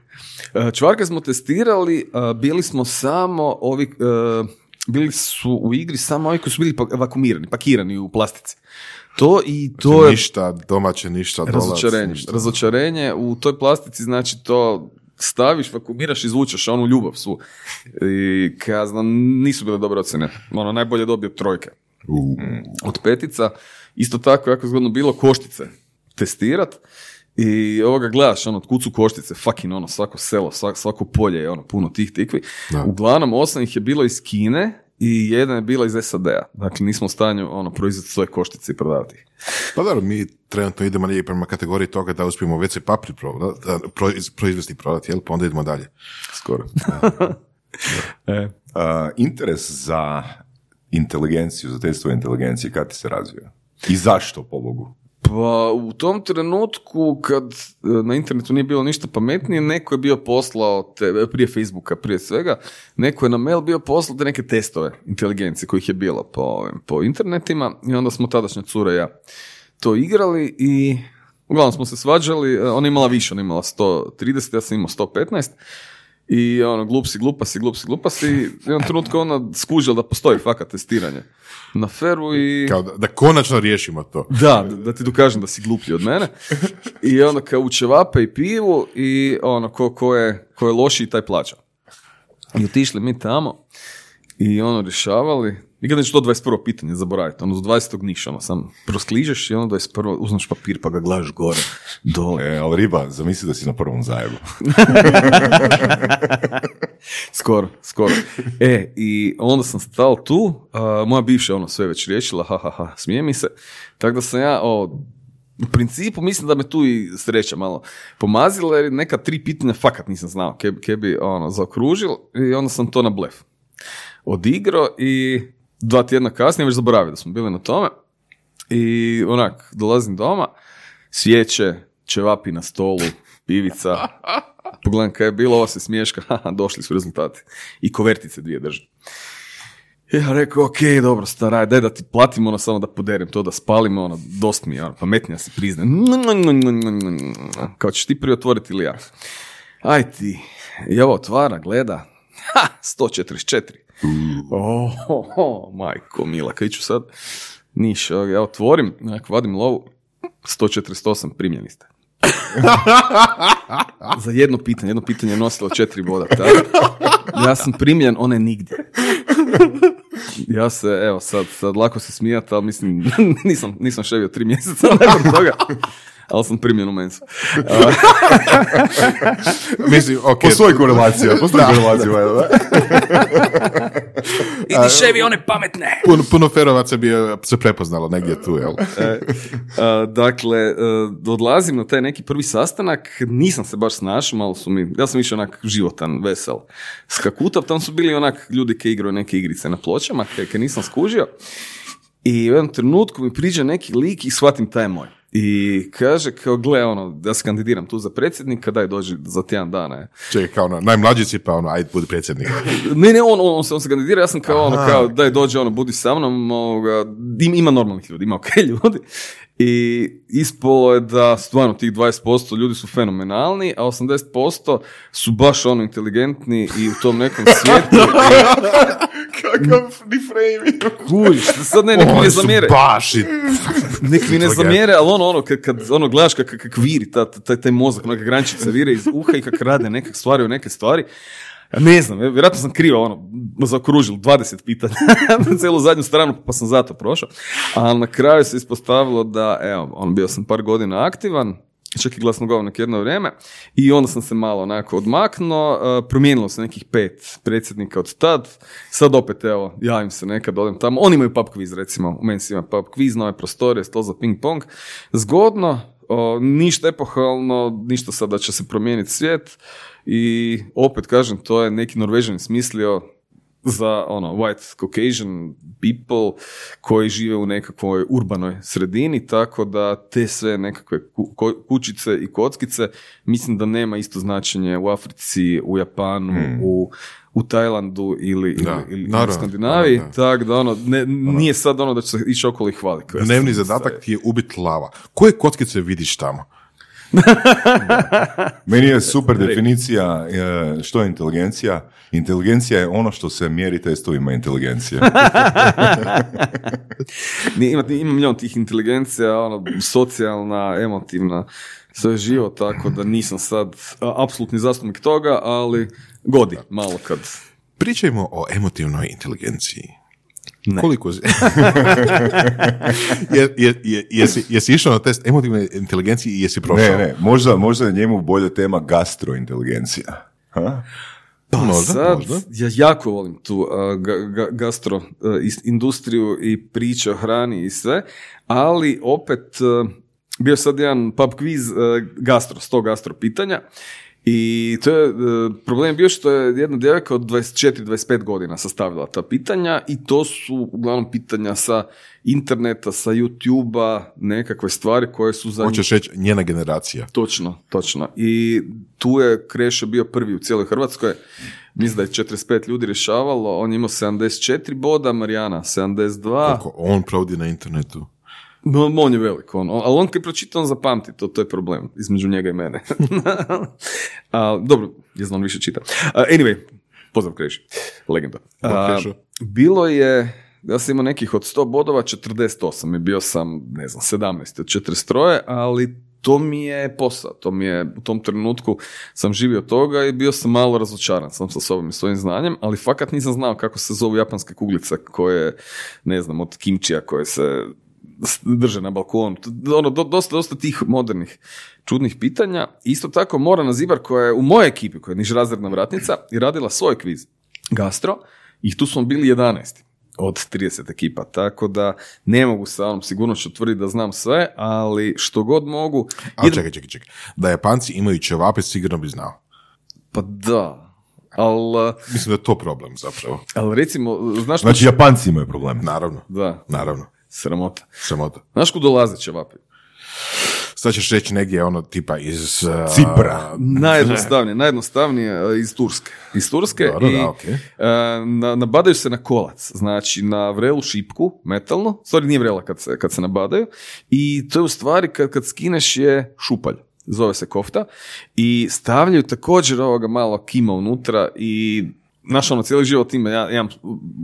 E, Čvarke smo testirali, bili smo samo ovi, e, bili su u igri samo ovi koji su bili pa- vakumirani, pakirani u plastici. To i to je ništa domaće, ništa dolac, razočarenje. ništa. Razočarenje u toj plastici znači to staviš, vakumiraš, izvučeš onu ljubav svu. I ja znam, nisu bile dobre ocjene. Ono, najbolje je dobio trojke U, od petica. Isto tako, jako zgodno bilo koštice testirat. I ovoga gledaš, ono, kud su koštice, fucking ono, svako selo, svako, svako polje je ono, puno tih tikvi. Da. Uglavnom, osam ih je bilo iz Kine i jedna je bila iz SAD-a. Dakle, nismo u stanju, ono, proizvesti svoje koštice i prodavati ih. Pa dobro, mi trenutno idemo negdje prema kategoriji toga da uspijemo WC papir pro- da, proiz- proizvesti i prodati, jel? Pa onda idemo dalje. Skoro. e. A, interes za inteligenciju, za testvo inteligencije, kad ti se razvio? I zašto, pobogu? Pa u tom trenutku kad e, na internetu nije bilo ništa pametnije, neko je bio poslao, te, prije Facebooka, prije svega, neko je na mail bio poslao te neke testove inteligencije kojih je bilo po, po internetima i onda smo tadašnja cura ja to igrali i uglavnom smo se svađali, e, ona imala više, ona imala 130, ja sam imao 115 i ono, glup si, glupa si, glup si, glupa si i jednom trenutku ona skužila da postoji fakat testiranje na feru i... Kao da, da konačno riješimo to. Da, da, da ti dokažem da si gluplji od mene. I onda kao u i pivu i ono, ko, ko, je, ko je lošiji, taj plaća. I otišli mi tamo i ono, rješavali. Nikad neću to 21. pitanje zaboraviti. Ono, do 20. niš, ono, sam proskližeš i ono 21. uzmeš papir pa ga gledaš gore, dole. E, ali riba, zamisli da si na prvom zajebu. Skoro, skoro. E, i onda sam stal tu, a, moja bivša je ono sve već riješila, ha, ha, ha, smije mi se. Tako da sam ja, o, u principu mislim da me tu i sreća malo pomazila, jer neka tri pitanja fakat nisam znao ke, ke bi ono, zaokružil i onda sam to na blef odigrao i dva tjedna kasnije već zaboravio da smo bili na tome i onak, dolazim doma, svijeće, ćevapi na stolu, pivica, pogledam kaj je bilo, ovo se smiješka, došli su rezultati. I kovertice dvije drži. I ja rekao, ok, dobro, staraj, daj da ti platim ono samo da poderim to, da spalimo, ono, dost mi je, ono, pametnija si priznaj. Kao ćeš ti prije otvoriti ili ja? Aj ti. I ovo otvara, gleda. Ha, 144. Oh, oh, oh, majko mila, kaj ću sad? Niš, ja otvorim, onak, vadim lovu, 148 primljeni ste. Za jedno pitanje, jedno pitanje je nosilo četiri boda. Ja sam primljen, one nigdje. Ja se, evo, sad, sad lako se smijati, ali mislim, nisam, nisam ševio tri mjeseca nakon toga, ali sam primljen u mensu. Mislim, ok. Postoji korelacija, postoji korelacija. by the way. Idi ševi one pametne! Puno, puno ferovaca bi se prepoznalo negdje tu, jel? E, a, dakle, e, odlazim na taj neki prvi sastanak, nisam se baš snašao, malo su mi, ja sam više onak životan, vesel. Skakutav, tam su bili onak ljudi koji igraju neke igrice na pločama, kaj nisam skužio. I u jednom trenutku mi priđe neki lik i shvatim taj je moj. I kaže, kao, gle, ono, da se kandidiram tu za predsjednika, daj dođi za tjedan dana. je. Čekaj, kao ono, najmlađi si pa ono, ajde, budi predsjednik. Ne, ne, on, on, on se, on se kandidira, ja sam kao ono, kao, daj dođe, ono, budi sa mnom, ovoga, im- ima normalnih ljudi, ima ok ljudi. I ispolo je da stvarno tih 20% ljudi su fenomenalni, a 80% su baš ono inteligentni i u tom nekom svijetu. Kakav. Kužiš, sad ne, nek mi ne zamjere. baš i... Nek mi ne zamjere, ali ono, ono, kad, kad ono, gledaš kak, kak, viri, ta, taj, taj mozak, neka grančica vire iz uha i kak rade neke stvari u neke stvari. Ne znam, vjerojatno sam krivo, ono, zaokružil 20 pitanja na cijelu zadnju stranu, pa sam zato prošao. A na kraju se ispostavilo da, evo, on bio sam par godina aktivan, čak i glasnogovornik jedno vrijeme i onda sam se malo onako odmaknuo, e, promijenilo se nekih pet predsjednika od tad, sad opet evo, javim se nekad, odem tamo, oni imaju pub quiz recimo, u meni se ima pub quiz, nove prostore, stol za ping pong, zgodno, o, ništa epohalno, ništa sad da će se promijeniti svijet i opet kažem, to je neki Norvežan smislio za ono white Caucasian people koji žive u nekakvoj urbanoj sredini, tako da te sve nekakve kućice i kockice mislim da nema isto značenje u Africi, u Japanu, u, u Tajlandu ili, ili, Da, ili naravno, u Skandinaviji, tako da ono, ne, nije sad ono da će se ići okolo i sam Dnevni zadatak ti je ubit lava. Koje kockice vidiš tamo? Meni je super definicija e, što je inteligencija. Inteligencija je ono što se mjeri testovima inteligencije. Ima, ima milion tih inteligencija, ono, socijalna, emotivna, sve živo, tako da nisam sad a, apsolutni zastupnik toga, ali godi malo kad... Pričajmo o emotivnoj inteligenciji. Ne. Koliko... je, je, je, jesi, jesi išao na test emotivne inteligencije i jesi prošao? ne, ne, možda, možda je njemu bolja tema gastrointeligencija. Ha? Pa možda, Sad, možda. ja jako volim tu a, ga- ga- gastro is- industriju i priče o hrani i sve, ali opet a, bio sad jedan pub quiz a, gastro, 100 gastro pitanja i to je, a, problem je bio što je jedna djevojka od 24-25 godina sastavila ta pitanja i to su uglavnom pitanja sa interneta, sa YouTube-a, nekakve stvari koje su za Hoćeš reći njena generacija. Točno, točno. I tu je Krešo bio prvi u cijeloj Hrvatskoj. Mislim da je 45 ljudi rješavalo. On je imao 74 boda, Marijana 72. Koliko on provodi na internetu. No, on je velik, on, ali on kad pročita, on zapamti, to, to je problem između njega i mene. A, dobro, je znam, on više čita. A, anyway, pozdrav Kreši, legenda. A, bilo je, ja sam imao nekih od 100 bodova, 48 i bio sam, ne znam, 17 od 43, ali to mi je posao, to mi je, u tom trenutku sam živio toga i bio sam malo razočaran sam sa sobom i svojim znanjem, ali fakat nisam znao kako se zovu japanske kuglice koje, ne znam, od kimčija koje se drže na balkonu. Ono, do- dosta, dosta tih modernih čudnih pitanja. Isto tako Morana Zibar koja je u mojoj ekipi, koja je nižrazredna vratnica, i radila svoj kviz gastro i tu smo bili 11 od 30 ekipa, tako da ne mogu sa onom sigurnošću tvrditi da znam sve, ali što god mogu... A čekaj, čekaj, čekaj. Da Japanci imaju ćevape, sigurno bi znao. Pa da, ali Mislim da je to problem zapravo. al recimo, znaš što... Znači, Japanci imaju problem. Naravno, Da, naravno. Sramota. Sramota. Znaš kud dolaze ćevapi? Sad ćeš reći negdje ono tipa iz... uh, Cipra. Najjednostavnije, najjednostavnije e, iz Turske. Iz Turske Dobro, i da, okej. e, na, nabadaju se na kolac, znači na vrelu šipku, metalnu, stvari nije vrela kad se, kad se nabadaju, i to je u stvari kad, kad skineš je šupalj, zove se kofta, i stavljaju također ovoga malo kima unutra i Naš ono, cijeli život ima, ja, ja,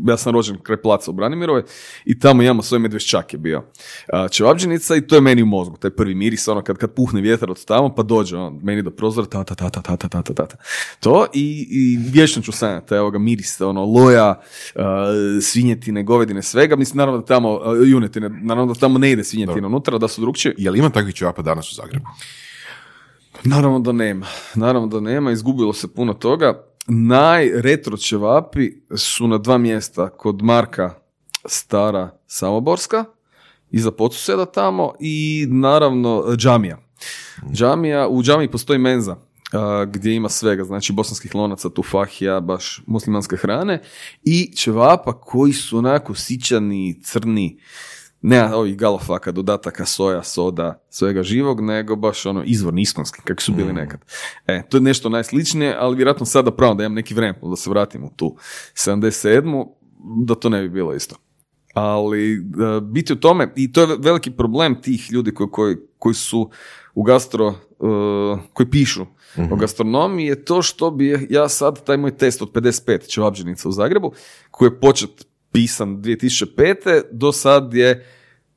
ja sam rođen kraj placa u Branimirove i tamo imamo svoj medvešćak je bio a, čevapđenica i to je meni u mozgu, taj prvi miris, ono kad, kad puhne vjetar od tamo pa dođe on meni do prozora, ta ta ta ta ta ta ta ta, ta, ta. To i, i vječno ću sanjati taj ovoga miris, ono, loja, svinjetine, govedine, svega, mislim naravno da tamo, junetine, naravno da tamo ne ide svinjetina unutra, da su drugčije. Jel ima takvih ćevapa danas u Zagrebu? Naravno da nema. Naravno da nema, izgubilo se puno toga. Najretro ćevapi su na dva mjesta, kod Marka Stara Samoborska, iza Podsuseda tamo i naravno Džamija. Džamija, u Džamiji postoji menza gdje ima svega, znači bosanskih lonaca, tufahija, baš muslimanske hrane i ćevapa koji su onako sićani, crni, ne ovih galofaka, dodataka, soja, soda, svega živog, nego baš ono izvorni iskonski, kakvi su bili nekad. E, to je nešto najsličnije, ali vjerojatno sada pravo da imam neki vremena da se vratim u tu 77 da to ne bi bilo isto. Ali e, biti u tome, i to je veliki problem tih ljudi koji, koji, koji su u gastro, e, koji pišu o gastronomiji je to što bi ja sad, taj moj test od 55 čevapđenica u Zagrebu, koji je počet pisan 2005. do sad je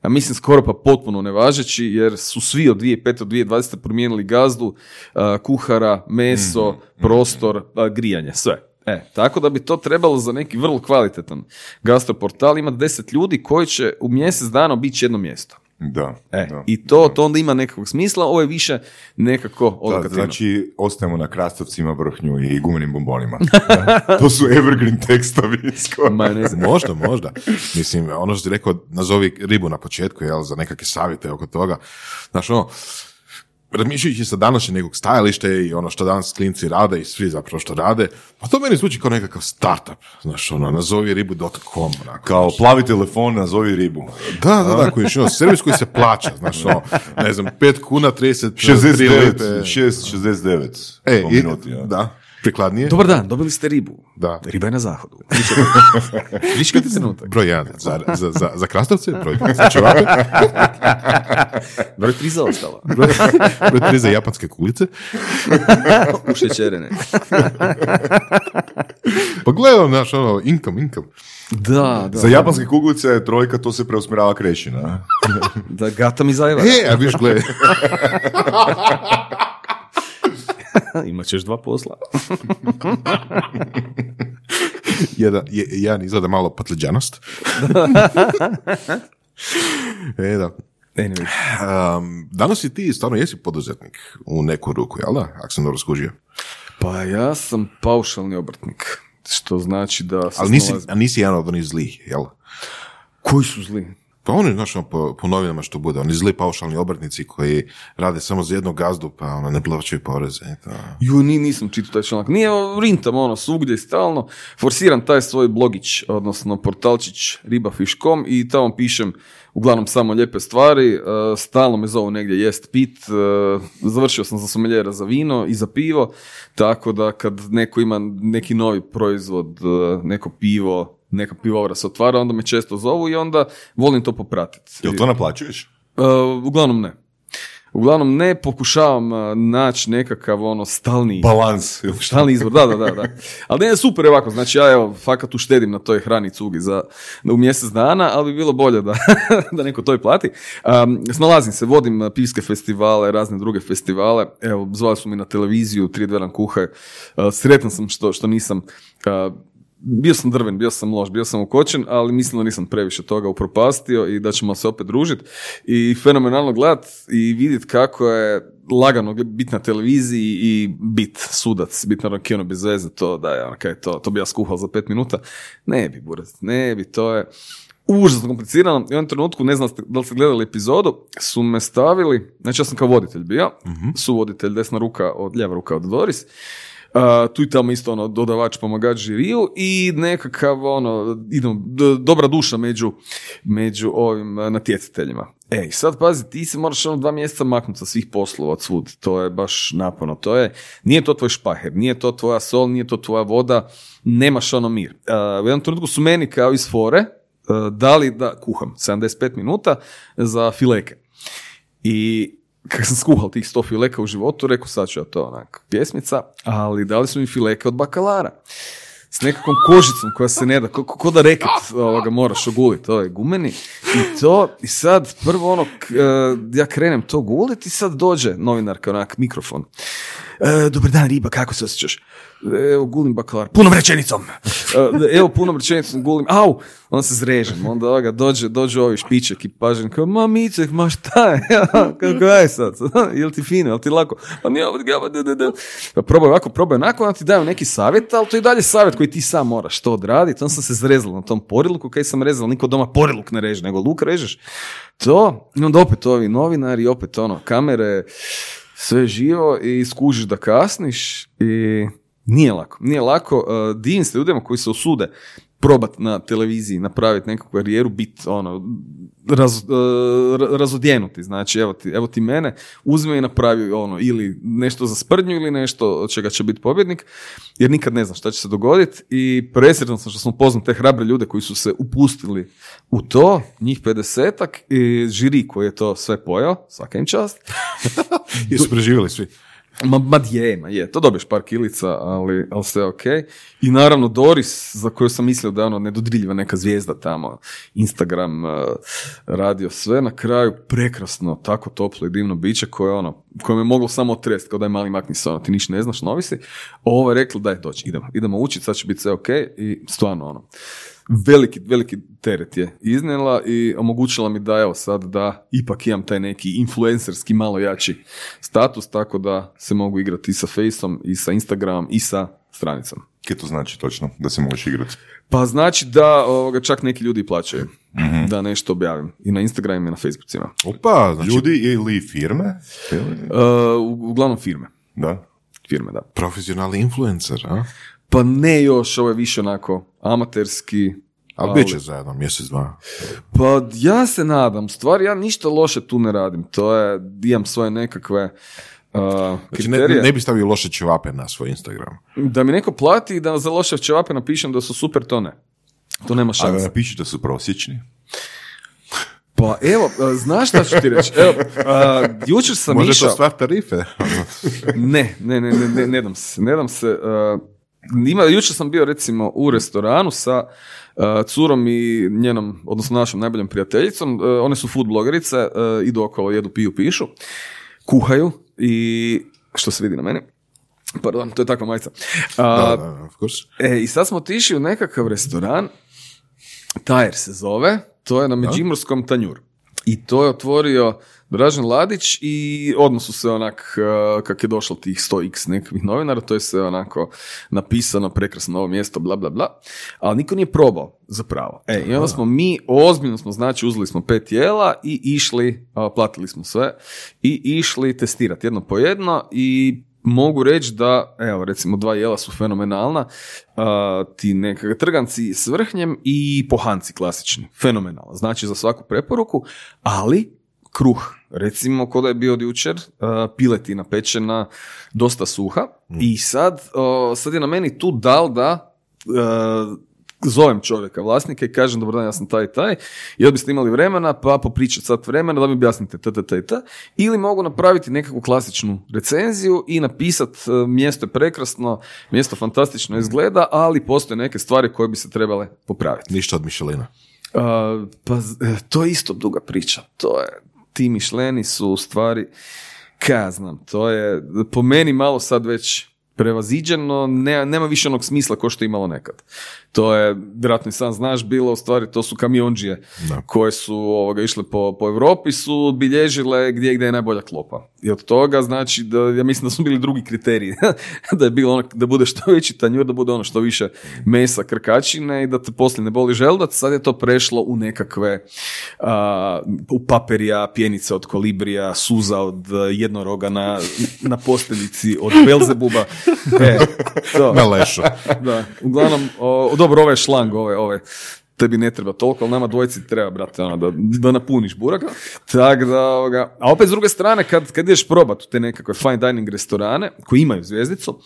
ja mislim skoro pa potpuno nevažeći jer su svi od 2005. do 2020. promijenili gazdu, a, kuhara, meso, prostor, a, grijanje, sve. E, tako da bi to trebalo za neki vrlo kvalitetan gastroportal imati 10 ljudi koji će u mjesec dana obići jedno mjesto. Da. E, da. i to, to onda ima nekakvog smisla, ovo je više nekako Da, odokativno. znači, ostajemo na krastavcima, vrhnju i gumenim bombonima. to su evergreen tekstovi. skoro. Majoneze. Možda, možda. Mislim, ono što ti rekao, nazovi ribu na početku, jel, za nekakve savjete oko toga. Znaš, ono, razmišljajući sa današnjeg nekog stajališta i ono što danas klinci rade i svi zapravo što rade, pa to meni zvuči kao nekakav startup, znaš, ono, nazovi ribu.com, onako. Kao plavi telefon, nazovi ribu. Da, da, da, koji, ono, servis koji se plaća, znaš, ono, ne znam, 5 kuna, 30, 69, lipe. 6, 69 E, minuti. ja. da, prikladnije. Dobar dan, dobili ste ribu. Da. Riba je na zahodu. Pričekajte trenutak. Broj 1 za, za, za, za krastavce, broj 2 za čevape, Broj tri zaostala. broj, broj 3 za japanske kuglice. U šećerene. Pa gledam, znaš, ono, income, income. Da, da. Za japanske kuglice trojka to se preusmjerava krešina. Da gata mi zajeva. E, a viš, gledaj, Imat ćeš dva posla. jedan, je, jedan izgleda malo patliđanost. e, da. Anyway. Um, danas si ti stvarno jesi poduzetnik u neku ruku, jel da? Ako sam dobro skužio. Pa ja sam paušalni obrtnik. Što znači da Ali nisi, a nisi jedan od onih zlih, jel? Koji su zli? Pa oni, znaš, ono, po, po novinama što bude, oni zli paušalni obrtnici koji rade samo za jednu gazdu, pa ono, ne plaćaju poreze. to. Ju, ni, nisam čitao taj članak. Nije, rintam ono, svugdje i stalno. Forsiram taj svoj blogić, odnosno portalčić ribafish.com i tamo pišem uglavnom samo lijepe stvari. e, stalno me zovu negdje jest pit. e, završio sam za someljera za vino i za pivo. Tako da kad neko ima neki novi proizvod, e, neko pivo, neka pivovara se otvara, onda me često zovu i onda volim to popratiti. Jel to naplaćuješ? E, uglavnom ne. Uglavnom ne, pokušavam e, naći nekakav ono stalni, Balans. stalni izvor, da, da, da, da. Ali ne, super je ovako, znači ja evo, fakat uštedim na toj hrani cugi za, u mjesec dana, ali bi bilo bolje da, da neko to i plati. Um, snalazim se, vodim e, pivske festivale, razne druge festivale, evo, zvali su mi na televiziju, tri dveran kuhaj, Uh, sretan sam što, što nisam uh, bio sam drven, bio sam loš, bio sam ukočen, ali mislim da nisam previše toga upropastio i da ćemo se opet družiti. I fenomenalno gledat i vidjeti kako je lagano biti na televiziji i bit sudac, bit na kino bez veze, to da je, ono, kaj je to, to bi ja skuhal za pet minuta. Ne bi, burac, ne bi, to je užasno komplicirano. I u jednom trenutku, ne znam da li ste gledali epizodu, su me stavili, znači ja sam kao voditelj bio, su voditelj desna ruka od, ljeva ruka od Doris, Tu i tamo isto ono dodavač pomagač žiriju i nekakav ono idemo, d- dobra duša među, među ovim uh, natjecateljima. Ej, sad pazi, ti se moraš ono dva mjeseca maknuti sa svih poslova od svud. To je baš naporno. To je, nije to tvoj špaher, nije to tvoja sol, nije to tvoja voda, nemaš ono mir. Uh, u jednom trenutku su meni kao iz fore uh, dali da kuham 75 minuta za fileke. I kad sam skuhal tih sto fileka u životu, rekao sad ću ja to onak pjesmica, ali dali su mi fileke od bakalara. S nekakvom kožicom koja se ne da, ko, ko da reket ovoga moraš oguliti, to gumeni. I to, i sad prvo ono, k- e, ja krenem to gulit i sad dođe novinarka, onak, mikrofon. E, dobar dan, riba, kako se osjećaš? Evo, gulim bakalar. Punom rečenicom. E, evo, punom rečenicom gulim. Au! Onda se zrežem. Onda ovoga, dođe, dođe ovi špiček i pažem. Kao, ma Micek, ma šta je? Kako je sad? Jel ti fino? Jel ti lako? Pa nije ovo, ga, da, da, da. Pa probaj ovako, probaj onako, onda ti daju neki savjet, ali to je dalje savjet koji ti sam moraš to odraditi. Onda sam se zrezal na tom poriluku, kaj sam rezal, niko doma poriluk ne reže, nego luk režeš. To, i onda opet ovi novinari, opet ono, kamere, sve živo i skužiš da kasniš i nije lako. Nije lako. Uh, divim se ljudima koji se usude probat na televiziji, napraviti nekakvu karijeru, biti ono, raz, uh, ra- razodjenuti. Znači, evo ti, evo ti mene, uzme i napravi ono, ili nešto za sprdnju ili nešto od čega će biti pobjednik, jer nikad ne znam šta će se dogoditi i presretan sam što smo poznali te hrabre ljude koji su se upustili u to, njih 50-ak i žiri koji je to sve pojao, svaka im čast. Jesu preživjeli svi. Ma, ma je, ma je, to dobiješ par kilica, ali, ali sve ok. I naravno Doris, za koju sam mislio da je ono nedodriljiva neka zvijezda tamo, Instagram, eh, radio sve, na kraju prekrasno, tako toplo i divno biće koje ono, koje me moglo samo otrest, kao da je mali makni se, ono, ti niš ne znaš, novi si. Ovo je rekla, daj doći, idemo, idemo učiti, sad će biti sve ok i stvarno ono, veliki, veliki teret je iznijela i omogućila mi da evo sad da ipak imam taj neki influencerski malo jači status, tako da se mogu igrati i sa Faceom, i sa Instagramom, i sa stranicom. Kaj to znači točno, da se možeš igrati? Pa znači da ovoga, čak neki ljudi plaćaju da nešto objavim i na Instagramu i na Facebookcima. Opa, znači Ljudi ili firme? Uh, uglavnom firme. Da. Firme, da. profesionalni influencer, a? Pa ne još, ovo je više onako amaterski. Ali bit će zajedno, mjesec, dva. Pa ja se nadam, stvari ja ništa loše tu ne radim, to je, imam svoje nekakve uh, Znači, ne, ne bi stavio loše ćevape na svoj Instagram. Da mi neko plati i da za loše ćevape napišem da su super, to ne. To nema A šanse. napiši da su prosječni. Pa evo, uh, znaš šta ću ti reći? Evo, uh, jučer sam Može išao... to stvar tarife? Ne, ne, ne, ne, ne, ne dam se, ne dam se. uh, ima, jučer sam bio recimo u restoranu sa uh, curom i njenom, odnosno našom najboljom prijateljicom. Uh, one su food blogerice, uh, idu okolo, jedu, piju, pišu, kuhaju i što se vidi na meni. Pardon, to je takva majica. Uh, Da, da, of. E, i sad smo otišli u nekakav restoran, Tajer se zove, to je na Međimurskom tanjuru. I to je otvorio Dražen Ladić i odmah su se onak, uh, kak je došlo tih 100x nekakvih novinara, to je sve onako napisano, prekrasno ovo mjesto, bla, bla, bla, ali niko nije probao zapravo. E, i onda smo mi, ozbiljno smo, znači, uzeli smo pet jela i išli, platili smo sve, i išli testirati jedno po jedno i mogu reći da, evo, recimo dva jela su fenomenalna, a, ti nekakve trganci s vrhnjem i pohanci klasični, fenomenalno, znači za svaku preporuku, ali kruh, recimo ko da je bio od jučer, a, piletina pečena, dosta suha i sad, o, sad je na meni tu dal da a, zovem čovjeka, vlasnika i kažem dobar dan, ja sam taj i taj i onda biste imali vremena pa popričat sat vremena da mi objasnite t, t, t, t. ili mogu napraviti nekakvu klasičnu recenziju i napisat mjesto je prekrasno, mjesto fantastično izgleda, ali postoje neke stvari koje bi se trebale popraviti. Ništa od Mišelina. A, pa e, to je isto duga priča. To je, ti mišleni su u stvari, ja znam, to je po meni malo sad već prevaziđeno, ne, nema više onog smisla kao što je imalo nekad. To je, vjerojatno i sam znaš, bilo u stvari, to su kamionđije koje su ovoga, išle po, po Europi, su bilježile gdje gdje je najbolja klopa. I od toga, znači, da, ja mislim da su bili drugi kriteriji. da je bilo ono, da bude što veći tanjur, da bude ono što više mesa, krkačine i da te poslije ne boli želdac. Sad je to prešlo u nekakve a, u paperija, pjenice od kolibrija, suza od jednoroga na, na posteljici od Belzebuba. E, to. Na lešu. Da, uglavnom, o, dobro, ovaj šlang, ove, ove, tebi ne treba toliko, ali nama dvojici treba, brate, ono, da, da napuniš buraka. Tak da, ovoga, a opet s druge strane, kad, kad ideš probat u te nekakve fine dining restorane, koji imaju zvjezdicu,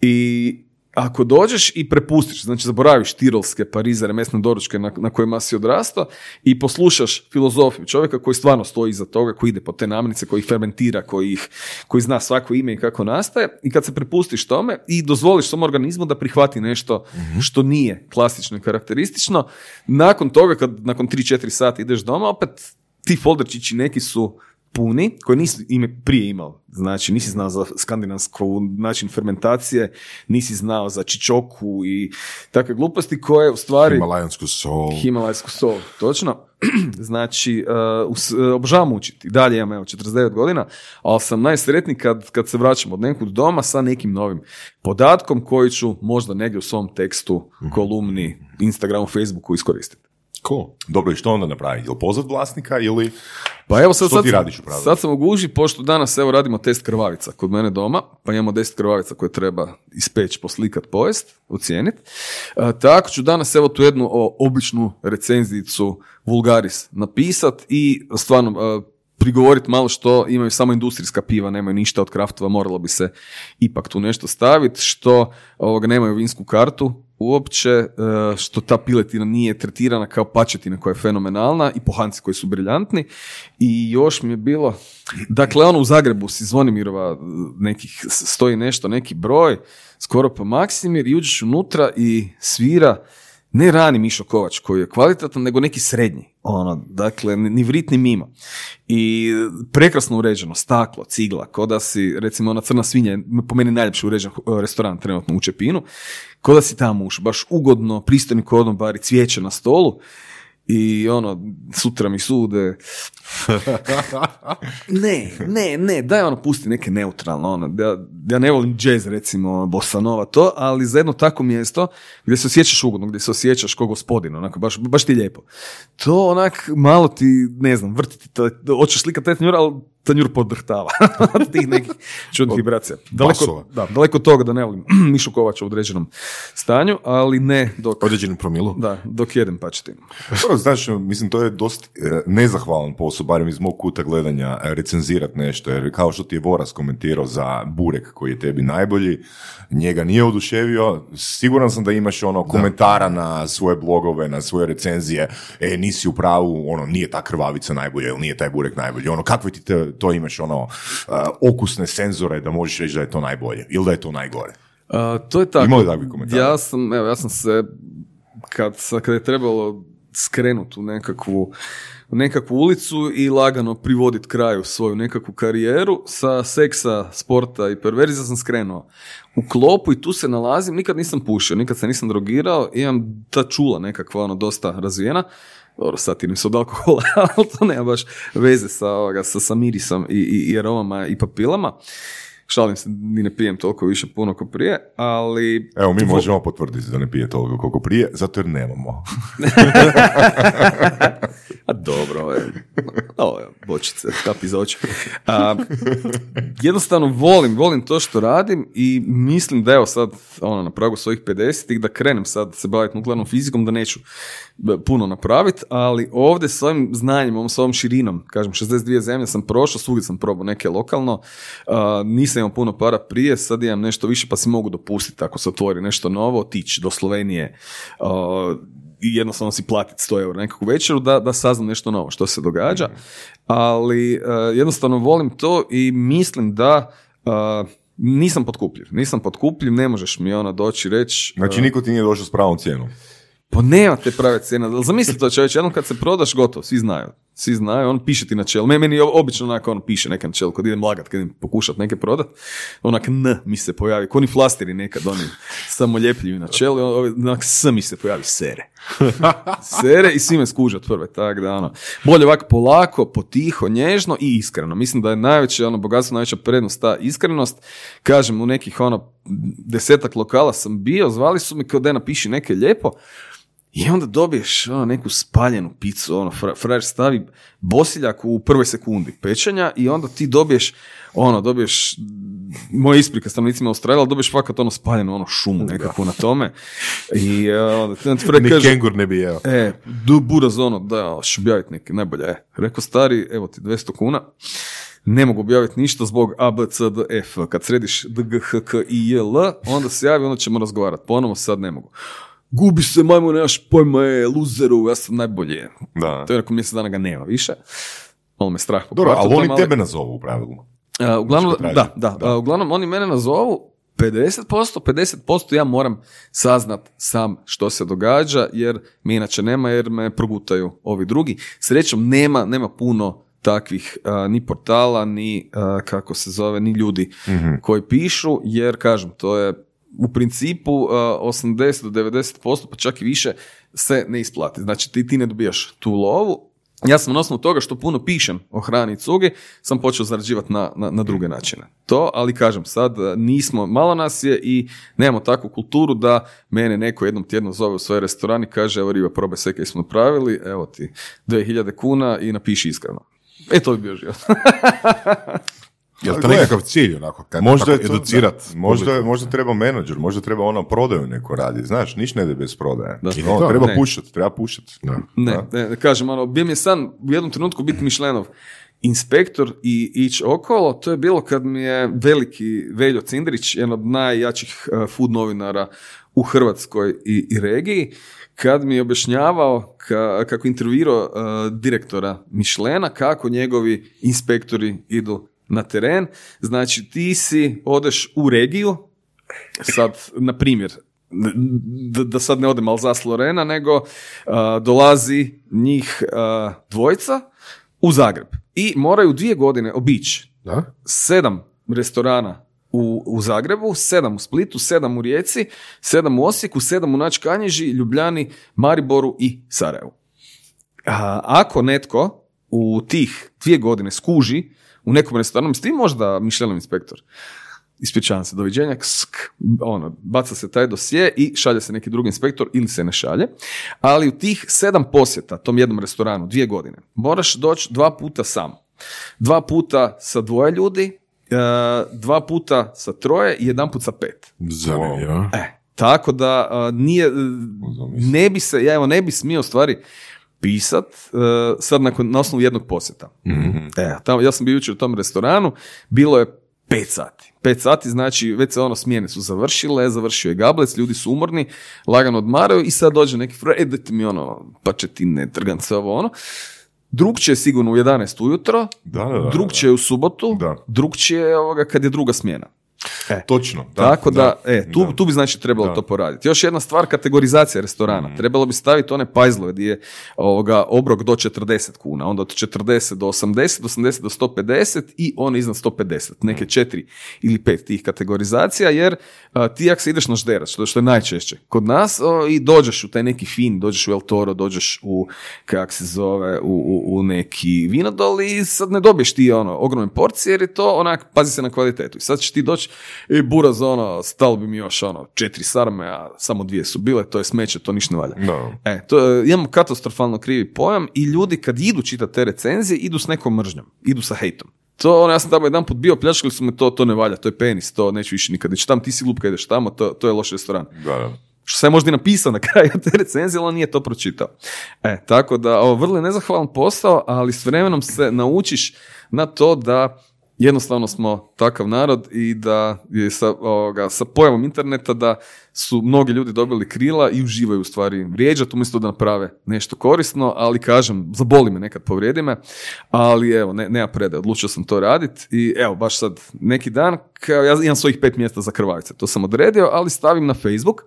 i ako dođeš i prepustiš, znači zaboraviš tirolske parizere, mesne doručke na, na kojima si odrastao i poslušaš filozofiju čovjeka koji stvarno stoji iza toga, koji ide po te namirnice, koji ih fermentira, koji, ih, koji zna svako ime i kako nastaje i kad se prepustiš tome i dozvoliš svom organizmu da prihvati nešto što nije klasično i karakteristično, nakon toga, kad nakon 3-4 sata ideš doma, opet ti folderčići neki su puni, koje nisi ime prije imao. Znači, nisi znao za skandinavsku način fermentacije, nisi znao za čičoku i takve gluposti koje u stvari... Himalajansku sol. Himalajsku sol, točno. znači, uh, us- obožavam učiti. Dalje imam, evo, 49 godina, ali sam najsretniji kad, kad se vraćam od nekud doma sa nekim novim podatkom koji ću možda negdje u svom tekstu, kolumni, Instagramu, Facebooku iskoristiti. Cool. Dobro, i što onda napraviti? Ili pozvat vlasnika ili... Pa evo sad, Što sad, ti radiš u pravilu? sad sam u guži, pošto danas evo radimo test krvavica kod mene doma, pa imamo 10 krvavica koje treba ispeći, poslikat, pojest, ocijenit. E, tako ću danas evo tu jednu o, običnu recenzijicu Vulgaris napisat i stvarno e, prigovoriti malo što imaju samo industrijska piva, nemaju ništa od kraftova, moralo bi se ipak tu nešto staviti, što ovoga, nemaju vinsku kartu uopće, e, što ta piletina nije tretirana kao pačetina koja je fenomenalna i pohanci koji su briljantni. I još mi je bilo, dakle ono u Zagrebu si Zvonimirova nekih stoji nešto, neki broj, skoro pa Maksimir i uđeš unutra i svira ne rani Mišo Kovač koji je kvalitetan, nego neki srednji. Ono, dakle, ni vrit ni mimo. I prekrasno uređeno, staklo, cigla, ko da si, recimo, ona crna svinja, po meni najljepši uređen eh, restoran trenutno u Čepinu, ko da si tamo ušao, baš ugodno, pristojni kodom, bari cvijeće na stolu, i ono, sutra mi sude. ne, ne, ne, daj ono, pusti neke neutralno, ono, ja, ja ne volim jazz, recimo, bossa nova, to, ali za jedno tako mjesto gdje se osjećaš ugodno, gdje se osjećaš ko gospodin, onako, baš, baš ti je lijepo. To onak, malo ti, ne znam, vrtiti, to, hoćeš slikati taj ali tanjur podrhtava. Od tih nekih čudnih vibracija. Daleko, da, daleko toga da ne volim Mišu Kovača u određenom stanju, ali ne dok, Određenim promilu. da, dok jedem pačetinu. Znaš, mislim, to je dosta e, nezahvalan posao, barem iz mog kuta gledanja, e, recenzirat nešto, jer kao što ti je Voras komentirao za burek koji je tebi najbolji, njega nije oduševio, siguran sam da imaš ono komentara na svoje blogove, na svoje recenzije, e, nisi u pravu, ono, nije ta krvavica najbolja, ili nije taj burek najbolji, ono, kakve ti te, to imaš, ono, e, okusne senzore da možeš reći da je to najbolje, ili da je to najgore. A, to je tako. Ima li takvih komentara? Ja sam, evo, ja sam se, kad, kad je trebalo skrenuti u nekakvu, u nekakvu ulicu i lagano privoditi kraju svoju nekakvu karijeru, sa seksa, sporta i perverzija sam skrenuo u klopu i tu se nalazim, nikad nisam pušio, nikad se nisam drogirao, imam ta čula nekakva ono dosta razvijena, dobro, satirim se od alkohola, ali to nema baš veze sa, ovoga, sa, sa mirisom i, i, i aromama i papilama. Šalim se, ni ne pijem toliko više puno kao prije, ali... Evo, mi možemo potvrditi da ne pije toliko koliko prije, zato jer nemamo. A dobro, ovo je, ovo je bočice, kapi za oči. A, jednostavno volim, volim to što radim i mislim da evo sad ono, na pragu svojih 50-ih da krenem sad se baviti nuklearnom fizikom, da neću puno napraviti, ali ovdje s ovim znanjem, ovom, s ovom širinom, kažem, 62 zemlje sam prošao, svugdje sam probao neke lokalno, a, nisam imao puno para prije, sad imam nešto više pa si mogu dopustiti ako se otvori nešto novo, otići do Slovenije, a, i jednostavno si platiti 100 eura nekakvu večeru da, da saznam nešto novo što se događa. Ali e, jednostavno volim to i mislim da e, nisam potkupljiv. Nisam potkupljiv, ne možeš mi ona doći i reći Znači, niko ti nije došao s pravom cijenom. pa nema te prave cijene. Ali Zamisli to čovječ, jednom kad se prodaš gotovo, svi znaju. Svi znaju, on piše ti na čelu. Me- Meni obično onako on piše neka na čelu, kad idem lagat, kad idem pokušat neke prodat, onak N mi se pojavi, ko oni flasteri nekad, oni samoljepljivi na čelu, onak S mi se pojavi, sere. Sere i svi me skužat prve, tak da ono. Bolje ovako polako, potiho, nježno i iskreno. Mislim da je najveće ono bogatstvo, najveća prednost ta iskrenost. Kažem, u nekih ono desetak lokala sam bio, zvali su me kao da napiši neke lijepo, i onda dobiješ ono, neku spaljenu picu, ono, fra, frajer stavi bosiljak u prvoj sekundi pečenja i onda ti dobiješ, ono, dobiješ, moja isprika stanovnicima Australije, ali dobiješ fakat ono spaljenu, ono, šumu nekakvu na tome. I e, onda ti Ni kaže, kengur ne bi jeo. E, du buraz ono, da, objaviti neke, najbolje, e. Rekao stari, evo ti 200 kuna, ne mogu objaviti ništa zbog A, B, C, D, F. Kad središ D, G, H, K, I, J, L, onda se javi, onda ćemo razgovarati. Ponovo sad ne mogu. Gubi se, majmo, nemaš pojma, je, luzeru, ja sam najbolji. Da. To je nakon mjesec dana ga nema više. Malo me strah Dobro, ali oni tebe nazovu u pravilu. a, uglavnom, da, da, Da. a, uglavnom oni mene nazovu 50%, 50% ja moram saznat sam što se događa, jer mi inače nema, jer me progutaju ovi drugi. Srećom nema, nema puno takvih a, ni portala, ni a, kako se zove, ni ljudi koji pišu, jer kažem, to je u principu a, 80 do 90%, pa čak i više, se ne isplati. Znači ti, ti ne dobijaš tu lovu, ja sam na osnovu toga što puno pišem o hrani i cugi, sam počeo zarađivati na, na, na druge načine. To, ali kažem, sad e, nismo, malo nas je i nemamo takvu kulturu da mene neko jednom tjedno zove u svoj restoran i kaže, evo riba, probaj sve kaj smo napravili, evo ti 2000 kuna i napiši iskreno. E, to bi bio život. Je li to nekakav cilj, onako, kad, Možda tako je to, educirat? da, možda, možda treba menadžer, možda treba ono prodaju neko radi. Znaš, niš ne ide bez prodaje. Da. Ono, To, treba ne. pušat, treba pušat. Ne, ne, kažem, ono, bio mi je san u jednom trenutku biti Mišlenov inspektor i ići okolo, to je bilo kad mi je veliki Veljo Cindrić, jedan od najjačih eh, food novinara u Hrvatskoj i, i regiji, kad mi je objašnjavao ka- kako je intervjuirao eh, direktora Mišlena, kako njegovi inspektori idu na teren. Znači, ti si, odeš u regiju, sad, na primjer, da, da sad ne odem Alzas Lorena, nego a, dolazi njih a, dvojica u Zagreb i moraju dvije godine obići Da? sedam restorana u, u Zagrebu, sedam u Splitu, sedam u Rijeci, sedam u Osijeku, sedam u Načkanježi, Ljubljani, Mariboru i Sarajevu. A, ako netko u tih dvije godine skuži u nekom restoranu, s tim možda Mišelov inspektor, ispričavam se, doviđenja, ksk, ono, baca se taj dosje i šalje se neki drugi inspektor ili se ne šalje, ali u tih sedam posjeta tom jednom restoranu, dvije godine, moraš doći dva puta sam. Dva puta sa dvoje ljudi, e, dva puta sa troje i jedan put sa pet. Zanimljivo. E, tako da a, nije, e, ne bi se, ja evo ne bi smio stvari pisat e, sad nakon, na osnovu jednog posjeta. E, tamo, ja sam bio jučer u tom restoranu, bilo je pet sati. Pet sati znači već se ono smjene su završile, završio je gablec, ljudi su umorni, lagano odmaraju i sad dođe neki e dajte mi ono pačetine, trgance, ovo ono. Drugčije je sigurno u 11 ujutro, Da, da, da, drugčije je u subotu, Da. drugčije je ovoga kad je druga smjena. Točno. Da, Tako da, e, tu, da. tu bi znači trebalo Da. to poraditi. Još jedna stvar, kategorizacija restorana. Trebalo bi staviti one pajzlove gdje je ovoga, obrok do 40 kuna, onda od 40 do 80, 80 do 150 i one iznad 150. Neke četiri ili pet tih kategorizacija, jer a, ti ako se ideš na žderac, što, što je najčešće kod nas, o, i dođeš u taj neki fin, dođeš u El Toro, dođeš u, kak se zove, u, u, u neki vinodol i sad ne dobiješ ti ono, ogromne porcije jer je to onak, pazi se na kvalitetu. I sad ćeš ti doći, e, buraz, ono, stalo bi mi još ono, četiri sarme, a samo dvije su bile, to je smeće, to ništa ne valja. Da. E, to, imamo katastrofalno krivi pojam i ljudi kad idu čitati te recenzije, idu s nekom mržnjom, idu sa hejtom. To, ono, ja sam tamo jedan put bio, pljačkali su me to, to ne valja, to je penis, to neću više nikad ići tam, ti si lupka, ideš tamo, to, to je loš restoran. Da, da. Što ja možda i napisao na kraju te recenzije, ali on nije to pročitao. E, tako da, ovo vrlo je nezahvalan posao, ali s vremenom se naučiš na to da jednostavno smo takav narod i da je sa, ovoga, sa pojavom interneta da su mnogi ljudi dobili krila i uživaju u stvari vrijeđati umjesto da naprave nešto korisno, ali kažem, zaboli me nekad, povrijedi me, ali evo, ne, nema prede, odlučio sam to raditi i evo, baš sad neki dan, kao ja imam svojih pet mjesta za krvavice, to sam odredio, ali stavim na Facebook,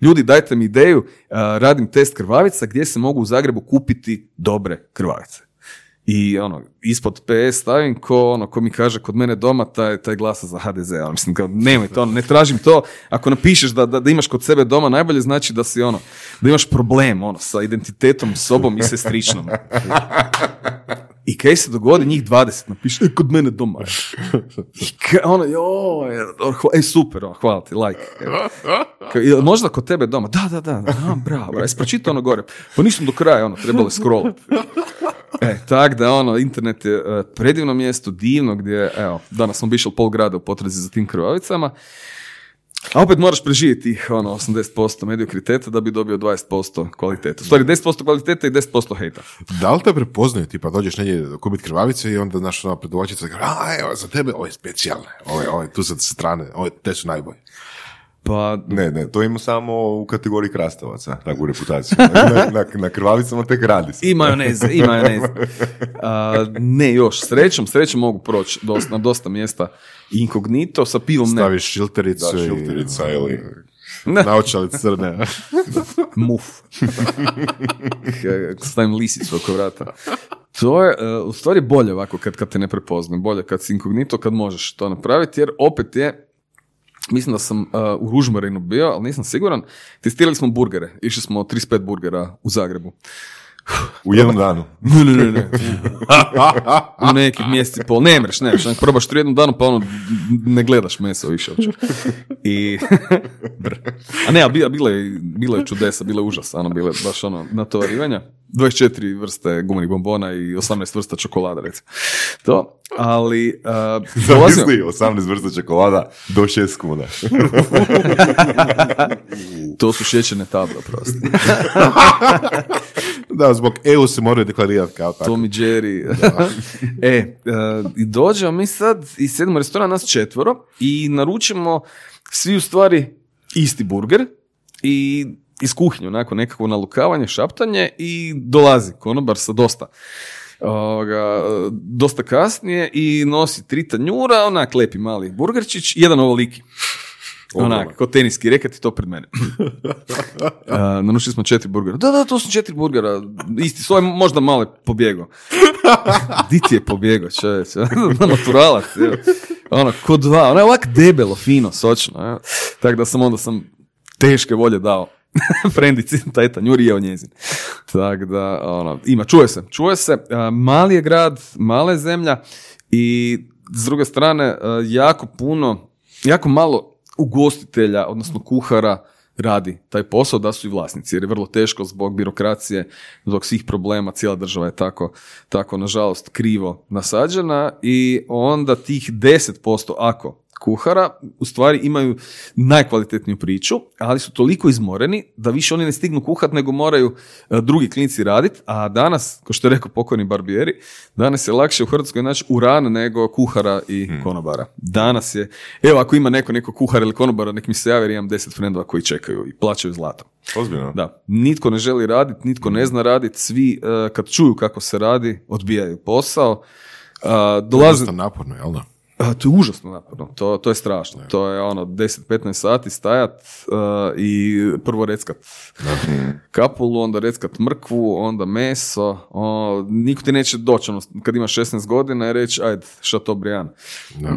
ljudi dajte mi ideju, radim test krvavica gdje se mogu u Zagrebu kupiti dobre krvavice. I ono, ispod PS stavim ko, ono, ko mi kaže kod mene doma, taj, taj glasa za HDZ. Ali mislim, kao, nemoj to, ono, ne tražim to. Ako napišeš da, da, da imaš kod sebe doma, najbolje znači da si ono, da imaš problem ono, sa identitetom, sobom i sestričnom. I kaj se dogodi, njih 20 napiše, e, kod mene doma. I ka- ono, joj, hva- e, super, ono, hvala ti, like. Evo. Ka- jel možda kod tebe doma? Da, da, da, da, bravo, bravo. Jesi pročitao ono gore? Pa nisam do kraja, ono, trebalo je. E, tak da, ono, internet je e, predivno mjesto, divno, gdje, evo, danas smo bišli pol grada u potrazi za tim krvavicama. A opet moraš preživjeti tih ono, 80% mediokriteta da bi dobio 20% kvalitete. U stvari 10% kvalitete i 10% hejta. Da li te prepoznaju, tipa dođeš negdje kupiti krvavice i onda naš ona predovačica a evo za tebe, ovo je specijalne, ovo je, ovo je tu sa strane, ovo te su najbolje. Pa, Ne, ne, to ima samo u kategoriji krastavaca, takvu reputaciju. Na, na, na krvavicama tek radi se. I majoneze, i majoneze. A, ne još, srećom, srećom mogu proći dosta, na dosta mjesta inkognito, sa pivom ne. Staviš šiltericu Da, i šilterica ili... Naočali crne. Muf. Stavim lisicu oko vrata. To je e, u stvari bolje ovako kad, kad te ne prepoznaju. Bolje kad si inkognito, kad možeš to napraviti, jer opet je Mislim da sam e, u Ružmarinu bio, ali nisam siguran. Testirali smo burgere. Išli smo 35 burgera u Zagrebu. U jednom danu. Ne, ne, ne, ne. U nekih mjesec i pol. Ne mreš, ne mreš. Probaš tu jednom danu, pa ono, ne gledaš meso više uopće. I... A ne, a bila, bila, je, bila je čudesa, bila je užas, ono, bila je baš ono, natovarivanja. 24 vrste gumenih bombona i 18 vrsta čokolada, recimo. To, ali... Uh, dolazio- Zamisli, 18 vrsta čokolada do 6 kuna. to su šećerne table, prosto. da, zbog EU se moraju deklarirati kao tako. Tom i Jerry. e, i dođemo mi sad i sedmo restoran, nas četvoro i naručimo svi u stvari isti burger i iz kuhinje, onako nekakvo nalukavanje, šaptanje i dolazi konobar sa dosta ovoga, dosta kasnije i nosi tri tanjura, onak lepi mali burgerčić, jedan ovoliki. Onak, ko teniski reket i to pred mene. Uh, naručili smo četiri burgera. Da, da, to su četiri burgera. Isti, svoj možda malo je pobjegao. Di ti je pobjegao, čovječe? Naturalac, evo. Ono, ko dva. Ono je ovak debelo, fino, sočno. Tako da sam onda sam teške volje dao frendici taj tanjur i jeo njezin. Tako da, ono, ima, čuje se, čuje se. A, mali je grad, mala je zemlja i s druge strane, a, jako puno, jako malo ugostitelja, odnosno kuhara, radi taj posao da su i vlasnici, jer je vrlo teško zbog birokracije, zbog svih problema, cijela država je tako, tako nažalost krivo nasađena i onda tih 10% ako kuhara u stvari imaju najkvalitetniju priču, ali su toliko izmoreni da više oni ne stignu kuhat nego moraju e, drugi klinici raditi, a danas, kao što je rekao pokojni Barbieri, danas je lakše u Hrvatskoj naći uran nego kuhara i konobara. Danas je, evo ako ima neko, neko kuhara ili konobara, nek mi se javi jer imam deset frendova koji čekaju i plaćaju zlatom. Ozbiljno. Da, nitko ne želi raditi, nitko ne zna raditi, svi e, kad čuju kako se radi, odbijaju posao. Uh, dolaze, naporno, jel da? A, to je užasno naporno, to, to je strašno. To je ono 10-15 sati stajat a, i prvo reckat kapulu, onda reckat mrkvu, onda meso. O, niko ti neće doći ono, kad imaš 16 godina i reći, ajde, šatobrijan.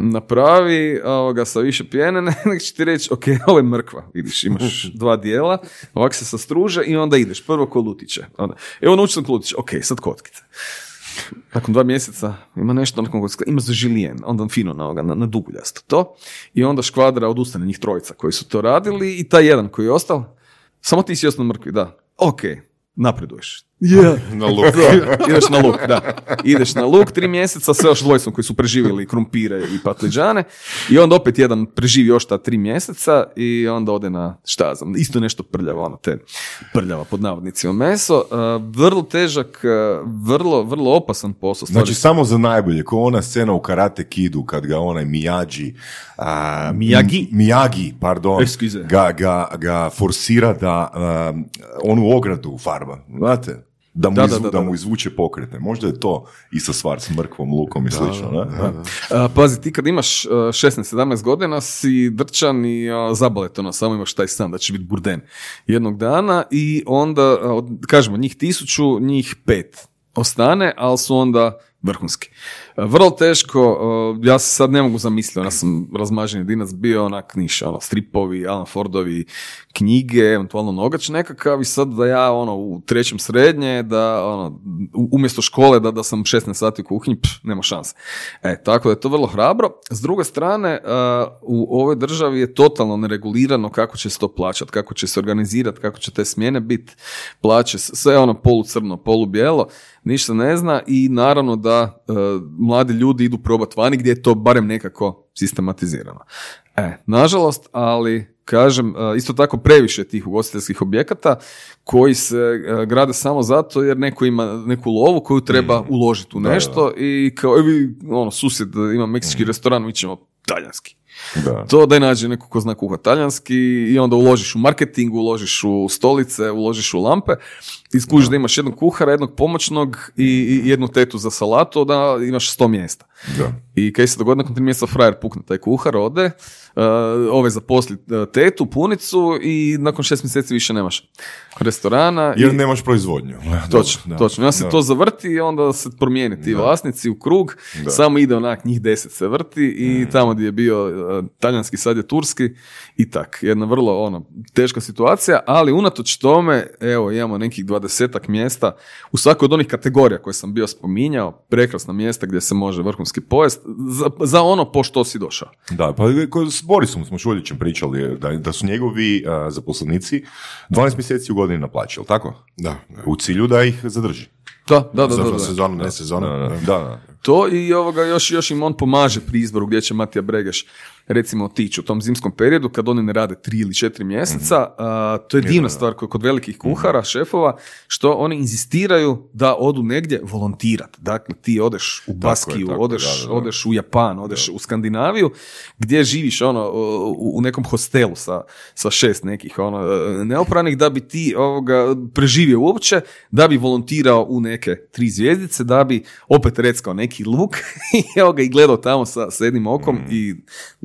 Napravi ovoga, sa više pjene, nek će ti reći, ok, ovo je mrkva, vidiš, imaš dva dijela, ovak se sastruže i onda ideš, prvo ko lutiće. Onda, evo naučio sam lutiće, ok, sad kotkice. Nakon dva mjeseca ima nešto, nakon kojeg- ima za žilijen, onda fino na, ovoga, na, na duguljasto to. I onda škvadra odustane njih trojica koji su to radili i taj jedan koji je ostao, samo ti si ostao mrkvi, da. Ok, napreduješ. Yeah. Na luk. Ideš na luk, da. Ideš na luk tri mjeseca sa još dvojicom koji su preživjeli krumpire i patliđane i onda opet jedan preživi još ta tri mjeseca i onda ode na šta znam, isto nešto prljavo, ono te prljava pod navodnicima meso. Uh, vrlo težak, uh, vrlo, vrlo opasan posao. stvari. Znači, samo za najbolje, ko ona scena u Karate Kidu, kad ga onaj Miyagi, a, Miyagi? M- Miyagi, pardon, Excuse. ga, ga, ga forsira da onu ogradu farba, znate? Da mu, Da, izvu- da, da da. mu izvuče pokretne. Možda je to ista stvar s mrkvom, lukom i slično, ne? Uh, pazi, ti kad imaš uh, 16-17 godina si drčan i zabaletona, samo imaš taj san da će biti burden jednog dana i onda, od- kažemo, njih tisuću, njih pet ostane, ali su onda vrhunski. Vrlo teško, ja se sad ne mogu zamisliti, ja sam razmaženi dinac bio onak niš, ono, stripovi, Alan Fordovi, knjige, eventualno nogač nekakav i sad da ja ono u trećem srednje, da ono, umjesto škole da, da sam 16 sati u kuhinji, pff, nema šanse. E, tako da je to vrlo hrabro. S druge strane, e, u ovoj državi je totalno neregulirano kako će se to plaćati, kako će se organizirati, kako će te smjene biti, plaće, sve ono polucrno, polubijelo, ništa ne zna i naravno da e, mladi ljudi idu probati vani gdje je to barem nekako sistematizirano. E, nažalost, ali kažem, e, isto tako previše tih ugostiteljskih objekata koji se e, grade samo zato jer neko ima neku lovu koju treba uložiti u nešto i kao, e, vi, ono, susjed ima meksički restoran, mi ćemo talijanski. Da. To da nađe neko ko zna kuhat talijanski i onda uložiš u marketing, uložiš u stolice, uložiš u lampe i skužiš da imaš jednog kuhara, jednog pomoćnog i, i jednu tetu za salatu, da imaš sto mjesta. Da. I kaj se dogodi nakon tri mjeseca frajer pukne taj kuhar, ode, uh, ove zaposli uh, tetu, punicu i nakon šest mjeseci više nemaš restorana. Jer i, nemaš proizvodnju. Točno, Da. točno. Ja se Da. to zavrti i onda se promijeni ti vlasnici u krug, samo ide onak, njih deset se vrti i tamo gdje je bio uh, talijanski, sad je turski i tak. Jedna vrlo ono, teška situacija, ali unatoč tome, evo, imamo nekih dvadesetak mjesta u svakoj od onih kategorija koje sam bio spominjao, prekrasna mjesta gdje se može vrhunski pojest, za, za ono po što si došao. Da, pa s Borisom smo Šuljićem pričali da, da su njegovi a, zaposlenici 12 mjeseci u godini naplaćali, jel tako? Da. U cilju da ih zadrži. Da, da, da. da. sezonu, ne sezonu. Da, da, da. To i ovoga još, još im on pomaže pri izboru gdje će Matija Bregeš recimo otići u tom zimskom periodu kad oni ne rade tri ili četiri mjeseca. a, to je divna stvar kod, kod velikih kuhara, šefova, što oni inzistiraju da odu negdje volontirati. Dakle, ti odeš u Baskiju, tako, odeš, da, da, da. odeš u Japan, odeš u Skandinaviju, gdje živiš ono u, nekom hostelu sa, sa šest nekih ono, neopranih da bi ti ovoga preživio uopće, da bi volontirao u neke tri zvijezdice, da bi opet reckao neki luk i evo ga i gledao tamo sa, sa jednim okom i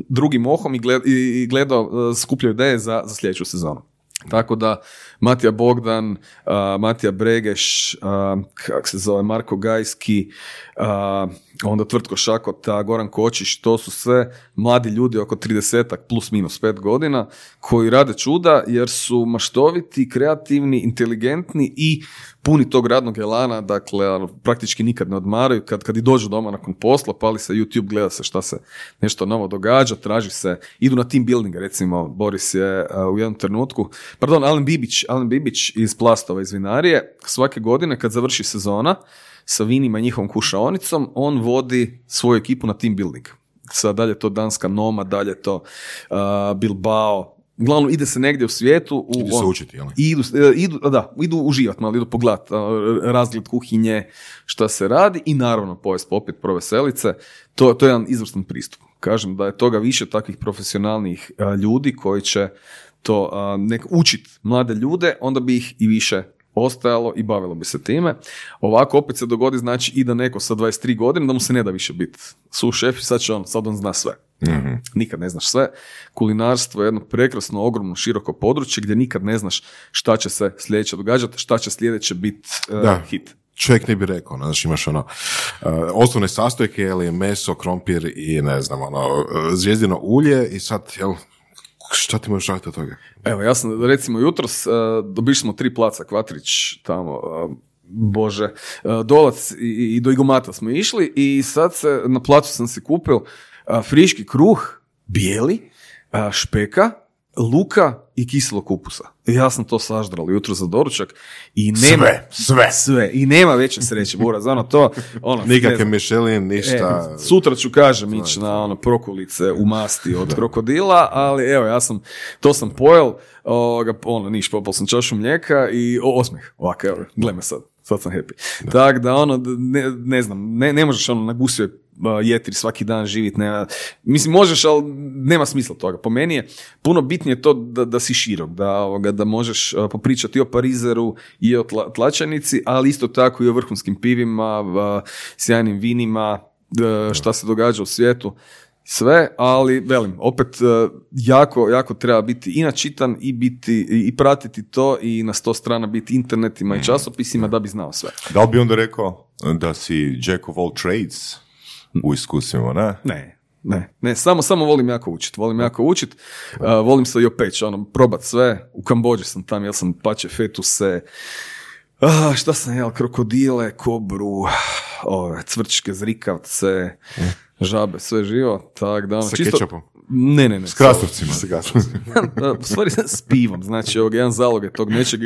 drugim ohom i, gled- i- gledao, uh, skupljao ideje za, za sljedeću sezonu. Tako da Matija Bogdan, a, Matija Bregeš, a, kak se zove, Marko Gajski, a, onda Tvrtko Šakota, Goran Kočić, to su sve mladi ljudi oko 30 plus minus 5 godina koji rade čuda jer su maštoviti, kreativni, inteligentni i puni tog radnog elana, dakle ono, praktički nikad ne odmaraju, kad, kad i dođu doma nakon posla, pali se YouTube, gleda se šta se nešto novo događa, traži se, idu na team building, recimo Boris je a, u jednom trenutku, pardon, Alen Bibić, Alen Bibić iz Plastova iz Vinarije, svake godine kad završi sezona sa vinima i njihovom kušaonicom, on vodi svoju ekipu na team building. Sad dalje je to Danska Noma, dalje je to a, Bilbao, Uglavnom ide se negdje u svijetu. U, Ide se učiti, jel? idu, e, idu, da, idu uživat malo, idu pogledat razgled kuhinje, šta se radi i naravno pojest popit proveselice. To, to je jedan izvrstan pristup. Kažem da je toga više takvih profesionalnih ljudi koji će to nek učit mlade ljude, onda bi ih i više ostajalo i bavilo bi se time. Ovako opet se dogodi znači i da neko sa 23 godine da mu se ne da više biti su šef i sad će on, sad on zna sve. Nikad ne znaš sve. Kulinarstvo je jedno prekrasno, ogromno, široko područje gdje nikad ne znaš šta će se sljedeće događati, šta će sljedeće biti Da. hit. Čovjek ne bi rekao, znaš, imaš ono, uh, osnovne sastojke, ili meso, krompir i ne znam, ono, uh, zvijezdino ulje i sad, jel, šta ti možeš raditi od toga? Evo, ja sam recimo jutros, uh, dobili smo tri placa Kvatrić tamo, uh, Bože, uh, Dolac i, i do Igomata smo išli i sad se, na placu sam si kupio friški kruh, bijeli, špeka, luka i kiselog kupusa. I ja sam to saždral jutro za doručak i nema... Sve, sve. Sve. I nema veće sreće, Buraz, ono to, ono, Nikakve znam. Michelin, ništa. E, sutra ću kažem ići na ono prokulice u masti od krokodila, ali evo ja sam, to sam pojel, ovoga, ono, niš, popal sam čašu mlijeka i o, osmeh, ovako, evo, gle me sad, sad sam happy. Tako da, ono, ne, ne znam, ne, ne možeš ono na gusjoj a, jetri svaki dan živit, ne, mislim možeš, ali nema smisla toga. Po meni je puno bitnije to da, da si širok, da, ovoga, da možeš popričati i o Parizeru i o tla, tlačanici, ali isto tako i o vrhunskim pivima, sjajnim vinima, šta se događa u svijetu. Sve, ali velim, opet e, jako, jako treba biti i načitan i biti i pratiti to i na sto strana biti internetima i časopisima da. bi znao sve. Da li bi onda rekao da si jack of all trades u iskustvima, ne? Ne, ne, ne, samo, samo volim jako učit, volim jako učit, uh, volim se i opeć, ono, probat sve, u Kambođi sam tam, jel sam pače fetuse, uh, šta sam jel, krokodile, kobru, ove, cvrčke, zrikavce, žabe, sve živo, tak da, ono, Sa čisto... kečapom. Ne, ne, ne. S krastovcima. Da, u stvari s pivom, znači ovog jedan zalog je tog nečeg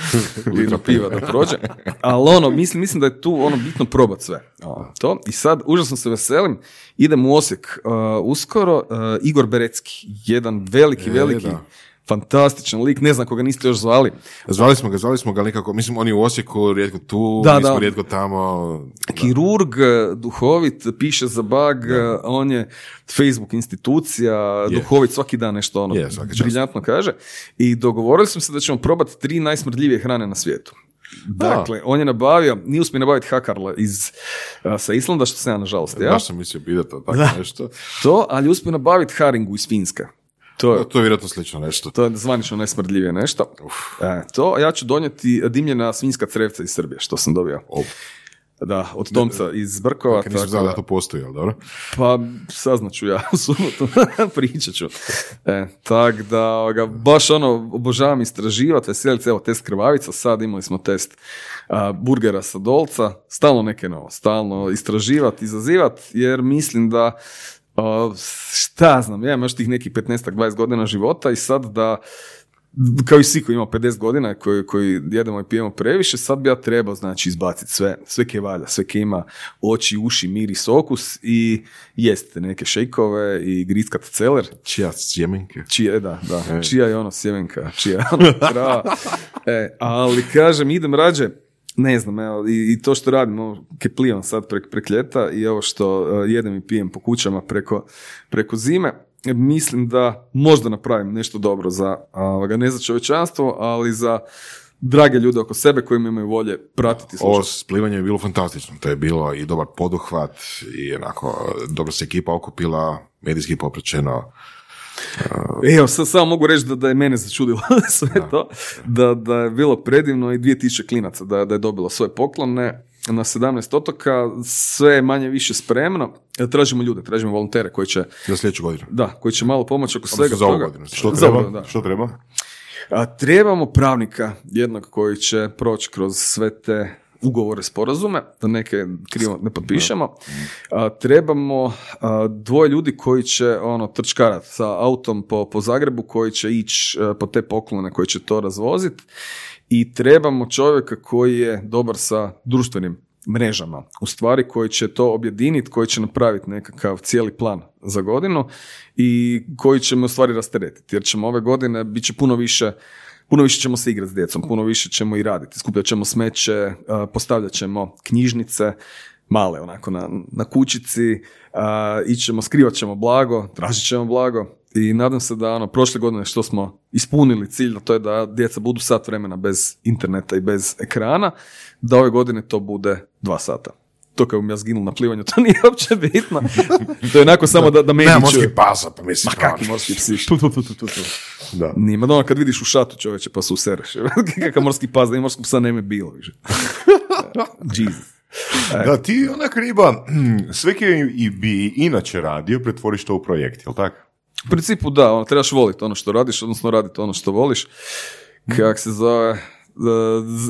litro piva da prođe, ali ono, mislim, mislim da je tu ono bitno probat sve. To. I sad, užasno se veselim, idem u Osijek uh, uskoro, uh, Igor Berecki, jedan veliki, E, veliki, da. Fantastičan lik, ne znam koga niste još zvali, Zvali smo ga, zvali smo ga nekako, mislim, on je u Osijeku, rijetko tu, Da, mi smo da. rijetko tamo. kirurg, duhovit, piše za bag, on je Facebook institucija, duhovit svaki dan nešto ono briljantno kaže. I dogovorili smo se da ćemo probati tri najsmrdljivije hrane na svijetu. Dakle, on je nabavio, nije uspio nabaviti hakarla iz, a, sa Islanda, što sam ja nažalost, ja. Baš sam mislio pitati o tako nešto. To, ali uspio nabaviti haringu iz Finske. To je, To je vjerojatno slično nešto. to je zvanično najsmrdljivije nešto. E, to, ja ću donijeti dimljena svinjska crevca iz Srbije, što sam dobio. Da, od Tomca iz Brkova. Kad nisam znao da- to postoji, ali dobro? Pa saznaću ja u subotu, pričat ću. E, tak da ovoga, baš ono, obožavam istraživati, veselit se, evo test krvavica, sad imali smo test a, burgera sa dolca, stalno neke novo, stalno istraživati, izazivati, jer mislim da a, šta znam, ja imam još tih nekih 15-20 godina života i sad da kao i svi koji ima 50 godina, koji, koji jedemo i pijemo previše, sad bi ja trebao znači izbaciti sve, sve ke valja, sve ke ima oči, uši, miris, okus i jeste neke šejkove i griskat celer. Čija sjemenke? Čija, da, da, čija je ono sjemenka, čija je ono trava. E, ali kažem, idem rađe, ne znam, evo, i, i to što radim, ovo, sad prek, prek ljeta i ovo što e, jedem i pijem po kućama preko, preko zime, mislim da možda napravim nešto dobro za, ovoga, ne za čovječanstvo, ali za drage ljude oko sebe koji imaju volje pratiti i Ovo splivanje je bilo fantastično. To je bilo i dobar poduhvat i onako dobro se ekipa okupila, medijski popraćeno. Evo, sad samo mogu reći da, da je mene začudilo sve to, da, da je bilo predivno i 2000 klinaca da, da je dobilo svoje poklone na 17 otoka, sve je manje više spremno. E, Tražimo ljude, tražimo volontere koji će, Za sljedeću godinu. da, koji će malo pomoći oko svega za toga. godinu. Što Za treba? ovu, da. Što treba? A, trebamo pravnika jednog koji će proći kroz sve te ugovore, sporazume, da neke krivo ne potpišemo. A, trebamo a, dvoje ljudi koji će ono trčkarat sa autom po, po Zagrebu, koji će ići e, po te poklone, koji će to razvoziti. I trebamo čovjeka koji je dobar sa društvenim mrežama, u stvari koji će to objediniti, koji će napraviti nekakav cijeli plan za godinu i koji će me u stvari rasteretiti, jer ćemo ove godine bit će puno više Puno više ćemo se igrati s djecom, puno više ćemo i raditi. Skupljat ćemo smeće, a, postavljat ćemo knjižnice, male onako na, na kućici, a, ićemo, skrivat ćemo blago, tražit ćemo blago i nadam se da ono, prošle godine što smo ispunili cilj, to je da djeca budu sat vremena bez interneta i bez ekrana, da ove godine to bude dva sata. To kao ja zginul na plivanju, to nije uopće bitno. to je onako samo da, da meni Nema čuje. morskih pasa, pa mislim. Ma kakvi morski psi? Tu, tu, tu, tu, tu. Da. Nije, ma da ono kad vidiš u šatu čovječe pa se usereš. Kakav morski pas, da i morskog psa nema bilo više. Jesus. Da, ti onak riba, sve kje i bi inače radio, pretvoriš to u projekt, jel tako? U principu da, ono, trebaš voliti ono što radiš, odnosno raditi ono što voliš. Kak se zove, e,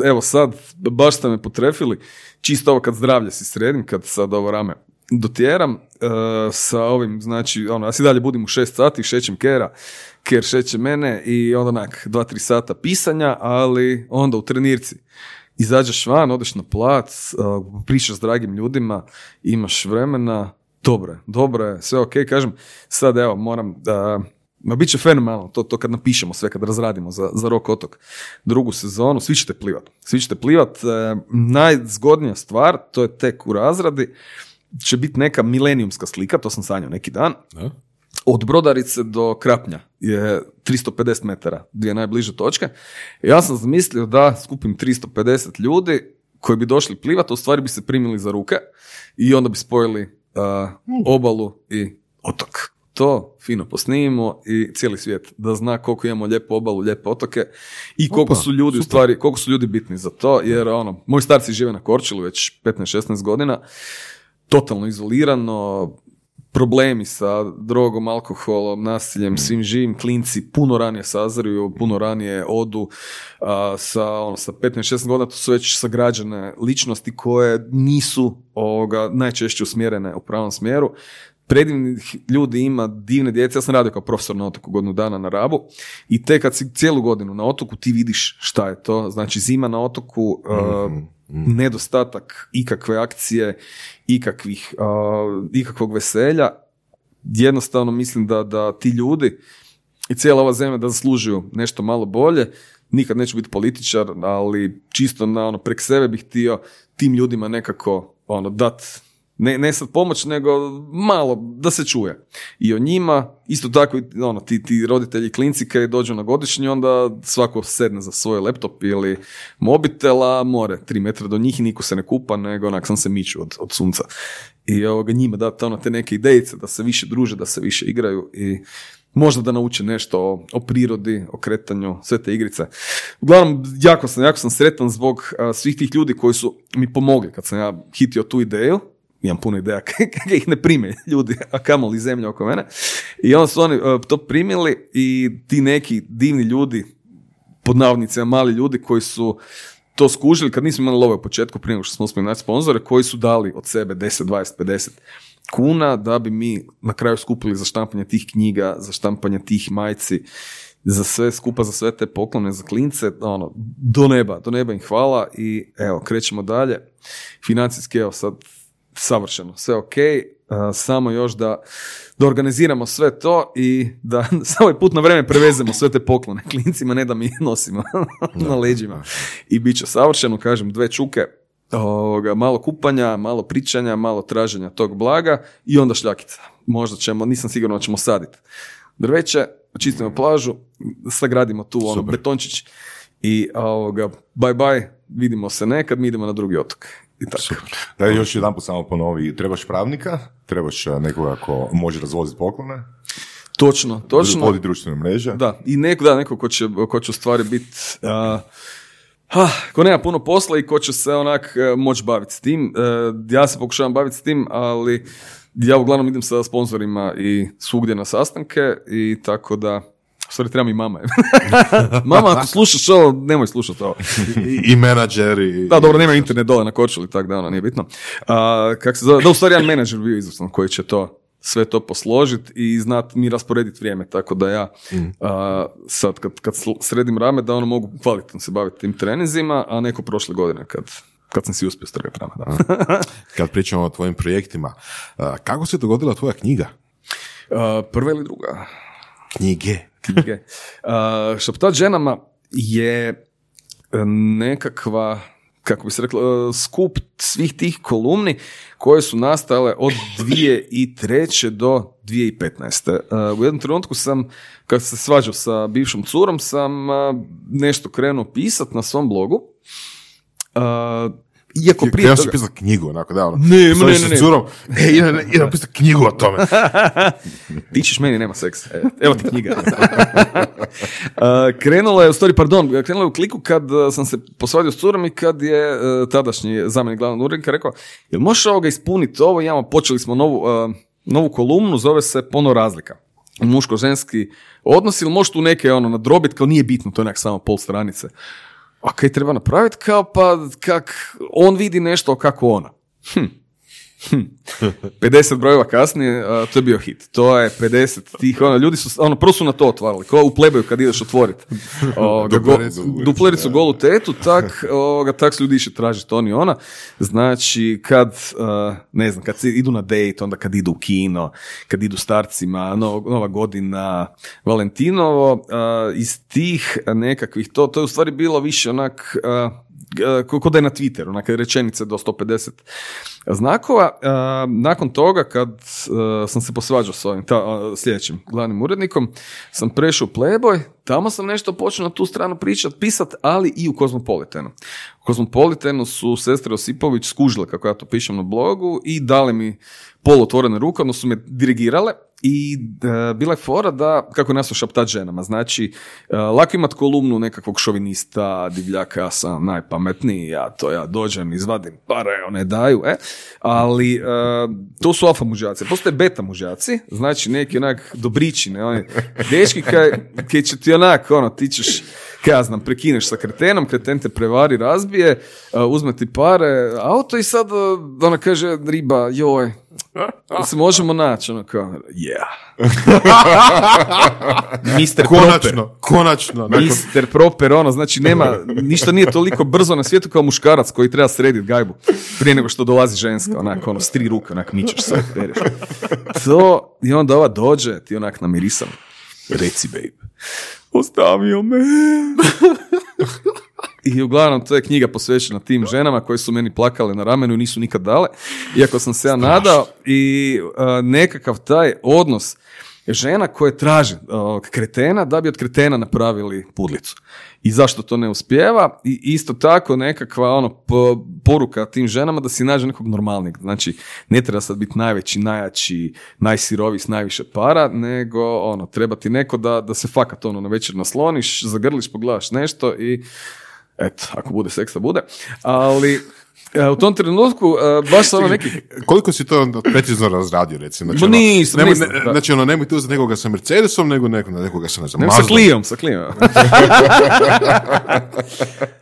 evo sad, baš ste me potrefili, čisto ovo kad zdravlje si sredim, kad sad ovo rame dotjeram, e, sa ovim, znači, ono, ja si dalje budim u šest sati, šećem kera, ker šeće mene i onda onak, dva, tri sata pisanja, ali onda u trenirci. Izađeš van, odeš na plac, a, pričaš s dragim ljudima, imaš vremena, dobro je, dobro je, sve ok, kažem, sad evo, moram da, ma bit će fenomenalno, to, to kad napišemo sve, kad razradimo za, za Rok otok drugu sezonu, svi ćete plivat, svi ćete plivat, e, najzgodnija stvar, to je tek u razradi, će biti neka milenijumska slika, to sam sanjao neki dan, Da? od Brodarice do Krapnja je 350 metara, dvije najbliže točke. Ja sam zamislio da skupim 350 ljudi koji bi došli plivati, a u stvari bi se primili za ruke i onda bi spojili uh, obalu i otok. To fino posnimimo i cijeli svijet da zna koliko imamo lijepu obalu, lijepe otoke i koliko Opa, su ljudi u stvari, koliko su ljudi bitni za to, jer ono, moji starci žive na Korčilu već 15-16 godina, totalno izolirano, problemi sa drogom, alkoholom, nasiljem, svim živim, klinci puno ranije sazaruju, puno ranije odu, a, sa, ono, sa 15-16 godina to su već sagrađene ličnosti koje nisu ovoga, najčešće usmjerene u pravom smjeru. Predivnih ljudi ima, divne djece. Ja sam radio kao profesor na otoku godinu dana na Rabu i te kad si cijelu godinu na otoku ti vidiš šta je to. Znači zima na otoku, uh, nedostatak ikakve akcije, ikakvih, uh, ikakvog veselja. Jednostavno mislim da, da ti ljudi i cijela ova zemlja da zaslužuju nešto malo bolje. Nikad neću biti političar, ali čisto na ono prek sebe bih htio tim ljudima nekako ono dat ne, ne sad pomoć, nego malo da se čuje. I o njima, isto tako i ono, ti, ti roditelji klinci kad dođu na godišnji, onda svako sedne za svoj laptop ili mobitela, more, tri metra do njih i niko se ne kupa, nego onak sam se miču od, od sunca. I ovoga, njima dati ono, te neke idejice, da se više druže, da se više igraju i možda da nauče nešto o, o prirodi, o kretanju, sve te igrice. Uglavnom, jako sam, jako sam sretan zbog a, svih tih ljudi koji su mi pomogli kad sam ja hitio tu ideju, imam puno ideja kako ih ne prime ljudi, a kamoli zemlja oko mene. I onda su oni uh, to primili i ti neki divni ljudi, pod navodnicima mali ljudi koji su to skužili kad nismo imali love u početku prije što smo uspjeli naći sponzore koji su dali od sebe 10, 20, 50 kuna da bi mi na kraju skupili za štampanje tih knjiga, za štampanje tih majci, za sve skupa, za sve te poklone, za klince, ono, do neba, do neba im hvala i evo, krećemo dalje. Financijski, evo sad, savršeno, sve ok, a, samo još da, da organiziramo sve to i da sa ovaj put na vrijeme prevezemo sve te poklone klincima, ne da mi nosimo na leđima. I bit će savršeno, kažem, dve čuke, ovoga, malo kupanja, malo pričanja, malo traženja tog blaga i onda šljakica. Možda ćemo, nisam siguran da ćemo saditi drveće, čistimo plažu, sagradimo tu ono, betončić i ovoga, bye bye, vidimo se nekad, mi idemo na drugi otok. I tako. Da još jedan put samo ponovi, trebaš pravnika, trebaš nekoga ko može razvoziti poklone, Točno, točno. vodi društvene mreže. Da, i neko, da, neko ko će, ko će u stvari biti uh, ko nema puno posla i ko će se onak uh, moći baviti s tim. Uh, ja se pokušavam baviti s tim, ali ja uglavnom idem sa sponzorima i svugdje na sastanke i tako da u stvari treba mi mama. mama, ako slušaš ovo, nemoj slušati ovo. I, i menadžeri. Da, dobro, nema internet dole na Korčuli, tako da ono nije bitno. A, kak se zove, da, u stvari jedan menadžer bio izvrstan koji će to sve to posložiti i znat mi rasporediti vrijeme, tako da ja a, sad kad, kad sredim rame da ono mogu kvalitetno se baviti tim treninzima, a neko prošle godine kad, kad sam si uspio strgati rame. Da. Kad pričamo o tvojim projektima, a, kako se dogodila tvoja knjiga? A, prva ili druga? Knjige. Knjige. Uh, Šaptat ženama je e, nekakva kako bi se reklo, e, skup svih tih kolumni koje su nastale od 2003. do 2015. Uh, U jednom trenutku sam, kad se svađao sa bivšom curom, sam nešto krenuo pisat na svom blogu. Iako prije Krenuo toga... si pisati knjigu, onako da, ono. Ne, ne, sa ne, ne. curom, e, idem, idem pisati knjigu o tome. Ti ćeš meni, nema seksa. E, Evo ti knjiga. Uh, krenulo je, u stvari, pardon, krenulo je u kliku kad uh, sam se posvadio s curom i kad je uh, tadašnji zamjenik glavnog urednika rekao, jel možeš ovoga ispuniti ovo? Imamo, počeli smo novu, novu kolumnu, zove se Pono razlika. Muško-ženski odnos ili možeš tu neke ono nadrobit, kao nije bitno, to je onak samo pol stranice. A kaj treba napraviti? Kao pa kak on vidi nešto kako ona. Hm. Hm. 50 brojeva kasnije, a, to je bio hit. To je 50 tih, ono, ljudi su, ono, prvo su na to otvarali, kao u plebaju kad ideš otvoriti. Duplericu. duplericu, golu tetu, tak, ovoga, tak su ljudi išli tražiti on i ona. Znači, kad, a, ne znam, kad se idu na date, onda kad idu u kino, kad idu starcima, no- nova godina, Valentinovo, a, iz tih nekakvih, to, to je u stvari bilo više onak, a, ko ko da je na Twitteru, rečenice do 150 znakova. E, nakon toga, kad e, sam se posvađao s ovim ta, sljedećim glavnim urednikom, sam prešao u Playboy, tamo sam nešto počeo na tu stranu pričat, pisat, ali i u Kozmopolitanu. U Kozmopolitanu su sestre Osipović skužile kako ja to pišem na blogu i dale mi polutvorene ruke, su me dirigirale i e, bila je fora da, kako nas šaptat ženama, znači e, lako imat kolumnu nekakvog šovinista, divljaka, ja sam najpametniji, ja to ja dođem, izvadim pare, one daju, e, ali e, to su alfa mužjaci, postoje beta mužjaci, znači neki onak dobrići, ne, oni dečki kaj, kaj će ti onak, ono, ti ćeš kaj ja znam, prekineš sa kretenom, kreten te prevari, razbije, uh, uzme ti pare, auto i sad uh, ona kaže riba, joj, da se možemo naći, ono kao, yeah. Mister Proper. Konačno, konačno. nakon- Mister Proper, ono, znači nema, ništa nije toliko brzo na svijetu kao muškarac koji treba srediti gajbu prije nego što dolazi ženska, onak, ono, s tri ruke, onak, mičeš se, pereš. To, i onda ova dođe, ti onak namirisan, reci, babe, ostavio me. I uglavnom, to je knjiga posvećena tim ženama koje su meni plakale na ramenu i nisu nikad dale, iako sam se ja nadao i uh, nekakav taj odnos žena koje traže uh, kretena da bi od kretena napravili pudlicu. I zašto to ne uspijeva? I isto tako nekakva ono p- poruka tim ženama da si nađe nekog normalnijeg. Znači, ne treba sad biti najveći, najjači, najsiroviji s najviše para, nego ono, treba ti neko da, da se fakat ono na večer nasloniš, zagrliš, pogledaš nešto i eto, ako bude seksa, bude. Ali u tom trenutku e, baš sam ono neki Koliko si to onda precizno razradio, recimo? Znači, ono, nisam, nemoj- nisam, ne- da. znači, ono, nemoj tu za nekoga sa Mercedesom, nego neko, nekoga sa, ne znam, sa. Cliom, sa Cliom.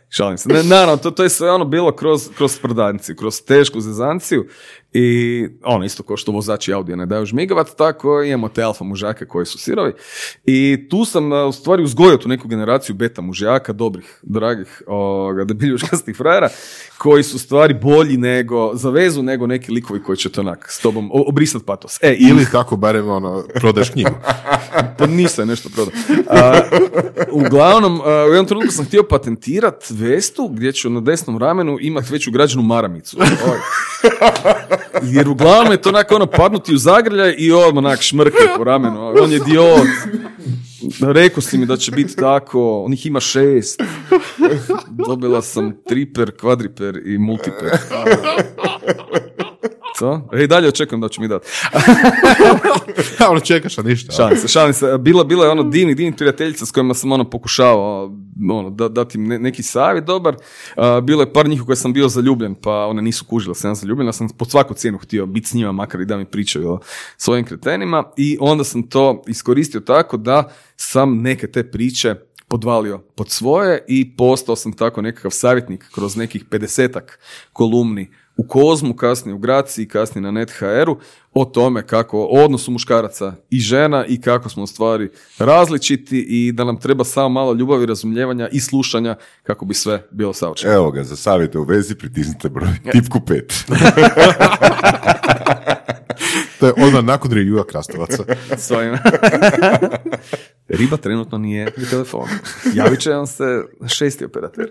Šalim se. Ne, naravno, to, to je sve ono bilo kroz, kroz prodavnici, kroz tešku zezanciju i ono isto kao što vozači Audija ne daju žmigavac, tako imamo te alfa mužake koji su sirovi i tu sam a, u stvari uzgojio tu neku generaciju beta mužjaka, dobrih, dragih, debiljuškastih frajera, koji su stvari bolji nego, za vezu nego neki likovi koji će to onak s tobom obrisat patos. E, Ili tako barem ono, prodaš knjigu. pa nisam nešto prodao. Uglavnom, a, u jednom trenutku sam htio patentirat vestu gdje ću na desnom ramenu imat veću građanu maramicu. Oj. Jer uglavnom je to onako ono padnuti u zagrljaj i odmah onak šmrke po ramenu. On je idiot. Rekao si mi da će biti tako, onih ima šest. Dobila sam triper, kvadriper i multiper. Co? E, i dalje očekujem da će mi dati. Ono, čekaš, a ništa. Šalim se, šalim se. Bila, bila je ono divni, divni prijateljica s kojima sam ono pokušavao ono, da, dati im ne- neki savjet dobar. A, bilo je par njih u koje sam bio zaljubljen, pa one nisu kužile da sam ja zaljubljen. Ja sam pod svaku cijenu htio biti s njima, makar i da mi pričaju o svojim kretenima. I onda sam to iskoristio tako da sam neke te priče podvalio pod svoje i postao sam tako nekakav savjetnik kroz nekih 50 kolumni u Kozmu, kasnije u Graciji, kasnije na NetHR-u, o tome kako o odnosu muškaraca i žena i kako smo u stvari različiti i da nam treba samo malo ljubavi, razumljevanja i slušanja kako bi sve bilo savršeno. Evo ga, za savjete u vezi pritisnite broj, tipku pet. To je odmah nakon reviewa Krastovaca. S ovim. Riba trenutno nije pri telefonu. Javit će vam se šesti operater.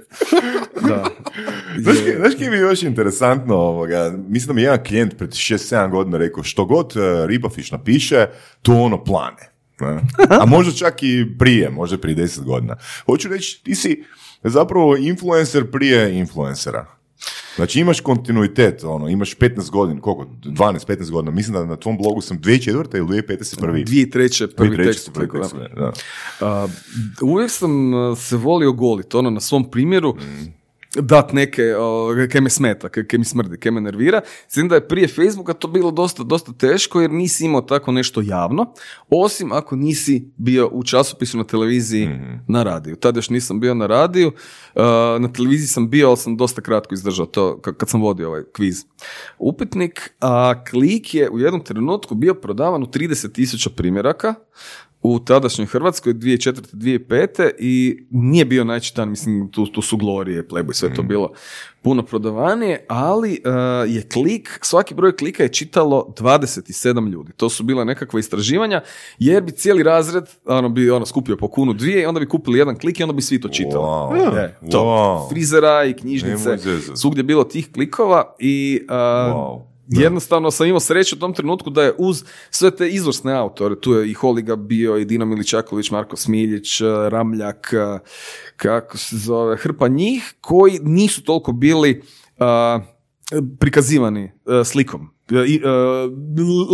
Da. Znaš, Je- znaš kaj mi je još interesantno ovoga? Mislim da mi je jedan klijent pred 6-7 godina rekao što god uh, Ribafiš napiše, to ono plane. ne? A možda čak i prije, možda prije 10 godina. Hoću reći, ti si zapravo influencer prije influencera. Znači imaš kontinuitet, ono, imaš 15 godina, koliko, 12-15 godina, mislim da na tvom blogu sam 2004. ili 2005. si prvi. Dvije treće prvi 2003. tekst. prvi tekst, da. da. A, uvijek sam se volio goliti, ono, na svom primjeru, Mm. Dat neke, o, kaj me smeta, kaj, kaj mi smrdi, kaj me nervira. Mislim da je prije Facebooka to bilo dosta, dosta teško jer nisi imao tako nešto javno, osim ako nisi bio u časopisu na televiziji Mhm. na radiju. Tad još nisam bio na radiju, a, na televiziji sam bio, ali sam dosta kratko izdržao to ka- kad sam vodio ovaj kviz. Upitnik, a klik je u jednom trenutku bio prodavan u 30.000 primjeraka, u tadašnjoj Hrvatskoj 2004. 2005. i nije bio najčitan, mislim, tu, tu su Glorije, Playboy, sve to bilo puno prodavanije, ali uh, je klik, svaki broj klika je čitalo 27 ljudi. To su bila nekakva istraživanja, jer bi cijeli razred ono, bi ono, skupio po kunu dvije i onda bi kupili jedan klik i onda bi svi to čitali. Wow. E, to, Wow. frizera i knjižnice, svugdje je bilo tih klikova i uh, Wow. Jednostavno sam imao sreću u tom trenutku da je uz sve te izvrsne autore, tu je i Holiga bio, i Dino Miličaković, Marko Smiljić, eh, Ramljak, eh, kako se zove, hrpa njih koji nisu toliko bili a, prikazivani eh, slikom. I, e,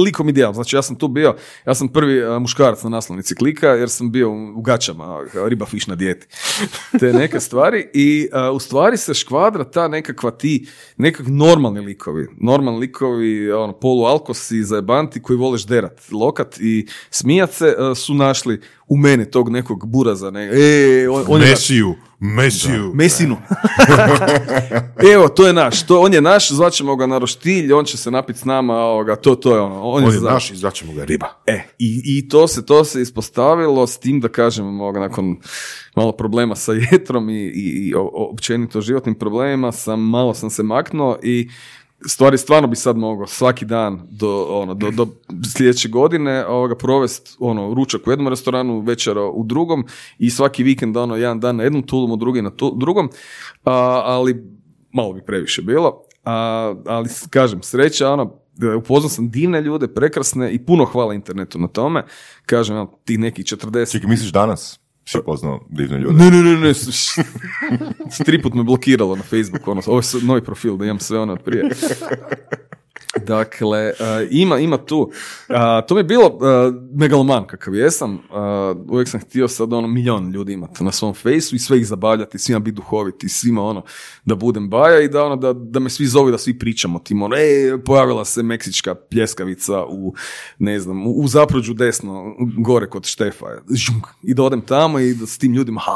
likom ideal. Znači ja sam tu bio, ja sam prvi e, muškarac na naslovnici klika jer sam bio u gaćama, riba fiš na dijeti. Te neke stvari i e, u stvari se škvadra ta nekakva ti, nekak normalni likovi, normalni likovi, ono, polualkosi, zajebanti koji voleš derat, lokat i smijat se e, su našli u mene tog nekog buraza. Ne, e, on, on je naš. Mesiju, Mesiju. Mesinu. Evo, to je naš. To, on je naš, zvaćemo ga na roštilj, on će se napiti s nama, ovoga, to, to je ono. On, On je za- naš i zvaćemo ga riba. E, i, i to se to se ispostavilo s tim da kažem, ovoga, nakon malo problema sa jetrom i, i, i općenito životnim problemima, sam, malo sam se maknuo i stvari stvarno bi sad mogao svaki dan do, ono, do, do sljedeće godine ovoga, provest ono, ručak u jednom restoranu, večera u drugom i svaki vikend ono, jedan dan na jednom tulumu, drugi na tu- drugom, a, ali malo bi previše bilo. A, ali kažem, sreća, ono, upoznao sam divne ljude, prekrasne i puno hvala internetu na tome. Kažem, evo, tih nekih 40... Čekaj, misliš danas si poznao divne ljude? Ne, ne, ne, ne. s- Tri put me blokiralo na Facebooku, ono, ovo je novi profil, da imam sve ono od prije. Dakle, uh, ima, ima tu. Uh, to mi je bilo uh, megaloman kakav jesam. Uvijek sam htio sad ono milion ljudi imati na svom fejsu i sve ih zabavljati, svima biti duhoviti, svima ono da budem baja i da ono da, da me svi zovu da svi pričamo tim ono, e, pojavila se meksička pljeskavica u, ne znam, u, zaprođu desno, gore kod Štefa. I da odem tamo i da s tim ljudima ha,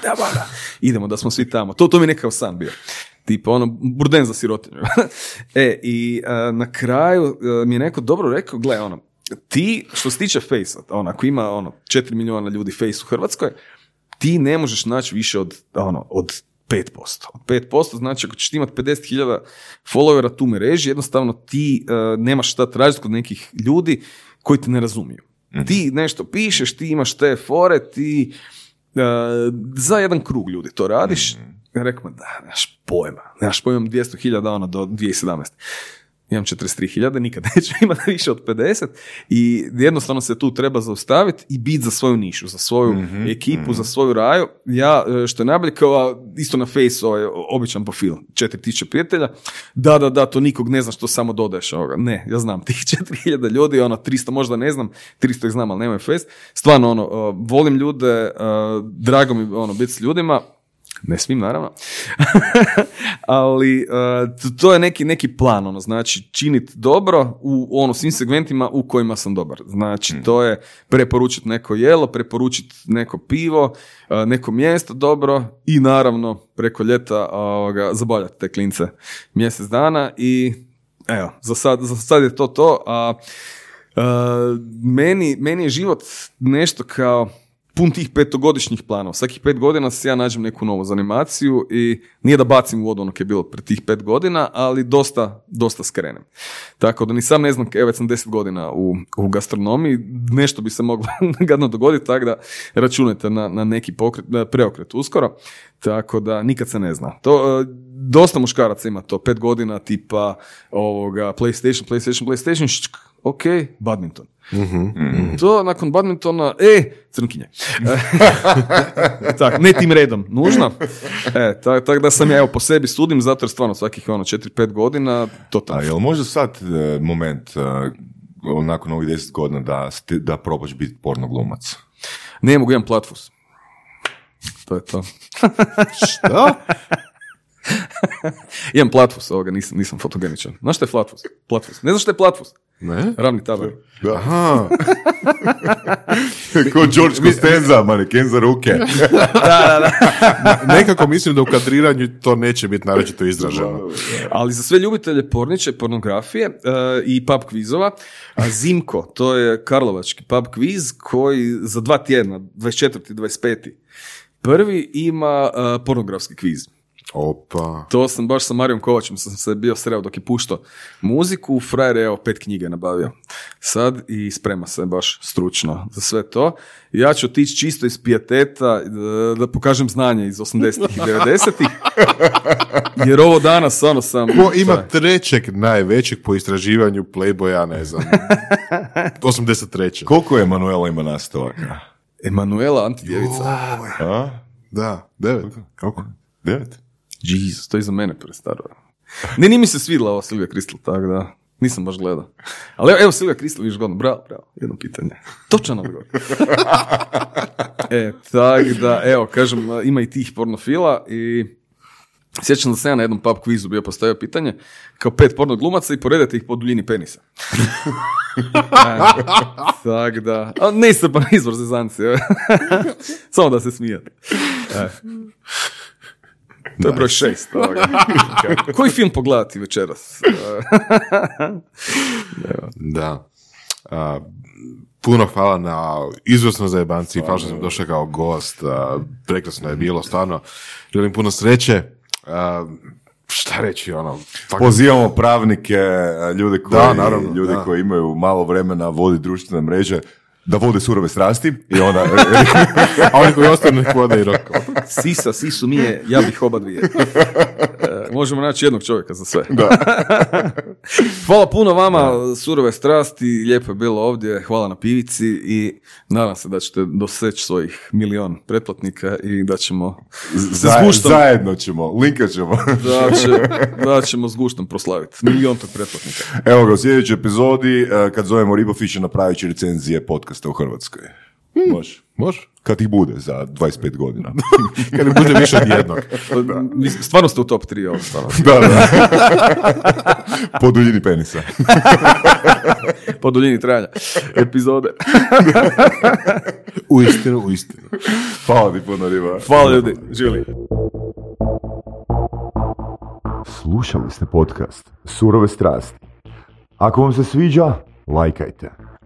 da, da. idemo da smo svi tamo. To, to mi je nekakav san bio. Tipa ono, burden za sirotinju. e, i a, na kraju a, mi je neko dobro rekao, gle, ono, ti, što se tiče face ono, ako ima ono, 4 milijuna ljudi face u Hrvatskoj, ti ne možeš naći više od, ono, od 5%. Od 5% znači ako ćeš ti imati 50.000 followera tu mreži, jednostavno ti e, nemaš šta tražiti kod nekih ljudi koji te ne razumiju. Ti nešto pišeš, ti imaš te fore, ti e, za jedan krug ljudi to radiš. Ja rekao, da, nemaš pojma. Nemaš pojma, imam 200.000 ono do 2017 imam 43.000, nikad neću imati više od 50 i jednostavno se tu treba zaustaviti i biti za svoju nišu, za svoju ekipu, za svoju raju. Ja, e, što je najbolje, kao isto na face ovaj običan profil, 4000 prijatelja, da, da, da, to nikog ne zna što samo dodaješ ovoga. Ne, ja znam tih 4000 ljudi, ono, 300 možda ne znam, 300 ih znam, ali nemaju face. Stvarno, ono, volim ljude, e, drago mi, ono, biti s ljudima, ne svim naravno, ali uh, t- to je neki, neki plan, ono, znači činiti dobro u ono, svim segmentima u kojima sam dobar. Znači, to je preporučiti neko jelo, preporučiti neko pivo, uh, neko mjesto dobro i naravno preko ljeta ovoga, zabavljati te klince mjesec dana i evo, za sad, za sad je to to, a Uh, meni, meni je život nešto kao pun tih petogodišnjih planova. Svakih pet godina se ja nađem neku novu zanimaciju i nije da bacim u vodu ono je bilo pred tih pet godina, ali dosta, dosta skrenem. Tako da ni sam ne znam, evo već sam deset godina u, u gastronomiji, nešto bi se moglo gadno dogoditi, tako da računajte na, na neki pokret, na preokret uskoro. Tako da nikad se ne zna. To, uh, dosta muškaraca ima to, pet godina tipa ovoga PlayStation, PlayStation, PlayStation, ok, badminton. To nakon badmintona, e, crnkinje. tak, ne tim redom, nužno. E, tako tak da sam ja evo po sebi sudim, zato jer stvarno svakih ono 4-5 godina, to A tako. jel može sad e, moment e, nakon ovih deset godina da, da probaš biti porno glumac? Ne mogu, imam platfus. To je to. Šta? Imam platfus ovoga, nisam, nisam fotogeničan. Znaš što je platfus? Platfus. Ne znaš što je platfus? Ne? Ravni tabar. Aha. Ko George Costanza, maneken za ruke. Nekako mislim da u kadriranju to neće biti naročito izraženo. Ali za sve ljubitelje porniče pornografije e, i pub kvizova, a Zimko, to je karlovački pub kviz koji za dva tjedna, 24. i 25. Prvi ima e, pornografski kviz. Opa. To sam baš sa Marijom Kovačem sam se bio sreo dok je puštao muziku, frajer je evo pet knjige nabavio sad i sprema se baš stručno za sve to. Ja ću otići čisto iz pijeteta da, da pokažem znanje iz 80-ih i 90-ih, jer ovo danas ono sam... Ko ima trećeg najvećeg po istraživanju Playboya, ne znam. 83. Koliko je Manuela ima nastavaka? Emanuela Antidjevica. Da, devet. Kako? Devet? Jesus, to je za mene prestaro. Ne, nije mi se svidla ova Silvija Kristal, tako da Nisam baš gledao. Ali evo, evo Silvija Kristal, viš godno, bravo, bravo, jedno pitanje. Točan odgovor. e, tak da, evo, kažem, ima i tih pornofila i sjećam da sam ja na jednom pub kvizu bio postavio pitanje, kao pet porno glumaca i poredate ih po duljini penisa. e, tak da, a neiscrpan izvor zezanci, evo. samo da se smijete. To je broj šest. Koji film pogledati večeras? Da. Puno hvala na izvrsno zajebanci, hvala što sam došao kao gost, prekrasno je bilo, stvarno. Želim puno sreće. Šta reći, ono, Pozivamo pravnike, ljude koji, Da, naravno, ljude da. koji imaju malo vremena voditi društvene mreže, da vode surove strasti i onda a oni koji ostanu nek vode i rok. Sisa, sisu mije, ja bih oba dvije. E, možemo naći jednog čovjeka za sve. Hvala puno vama, surove strasti, lijepo je bilo ovdje, hvala na pivici i nadam se da ćete doseći svojih milion pretplatnika i da ćemo se s Zaje- guštom, zajedno ćemo, linkat ćemo. da, će, da ćemo s guštom proslaviti. Milion tog pretplatnika. Evo ga, u sljedećoj epizodi, e, kad zovemo Ribofića, napravit će recenzije podcasta u Hrvatskoj. Može. Može? Kad ih bude za 25 godina. Kad ne bude više od jednog. Stvarno ste u top 3 ovo stvarno. da, da. po duljini penisa. Po duljini trajanja epizode. U istinu, u istinu. Hvala ti puno, Riba. Hvala ljudi, živjeli. Slušali ste podcast Surove strasti. Ako vam se sviđa, lajkajte.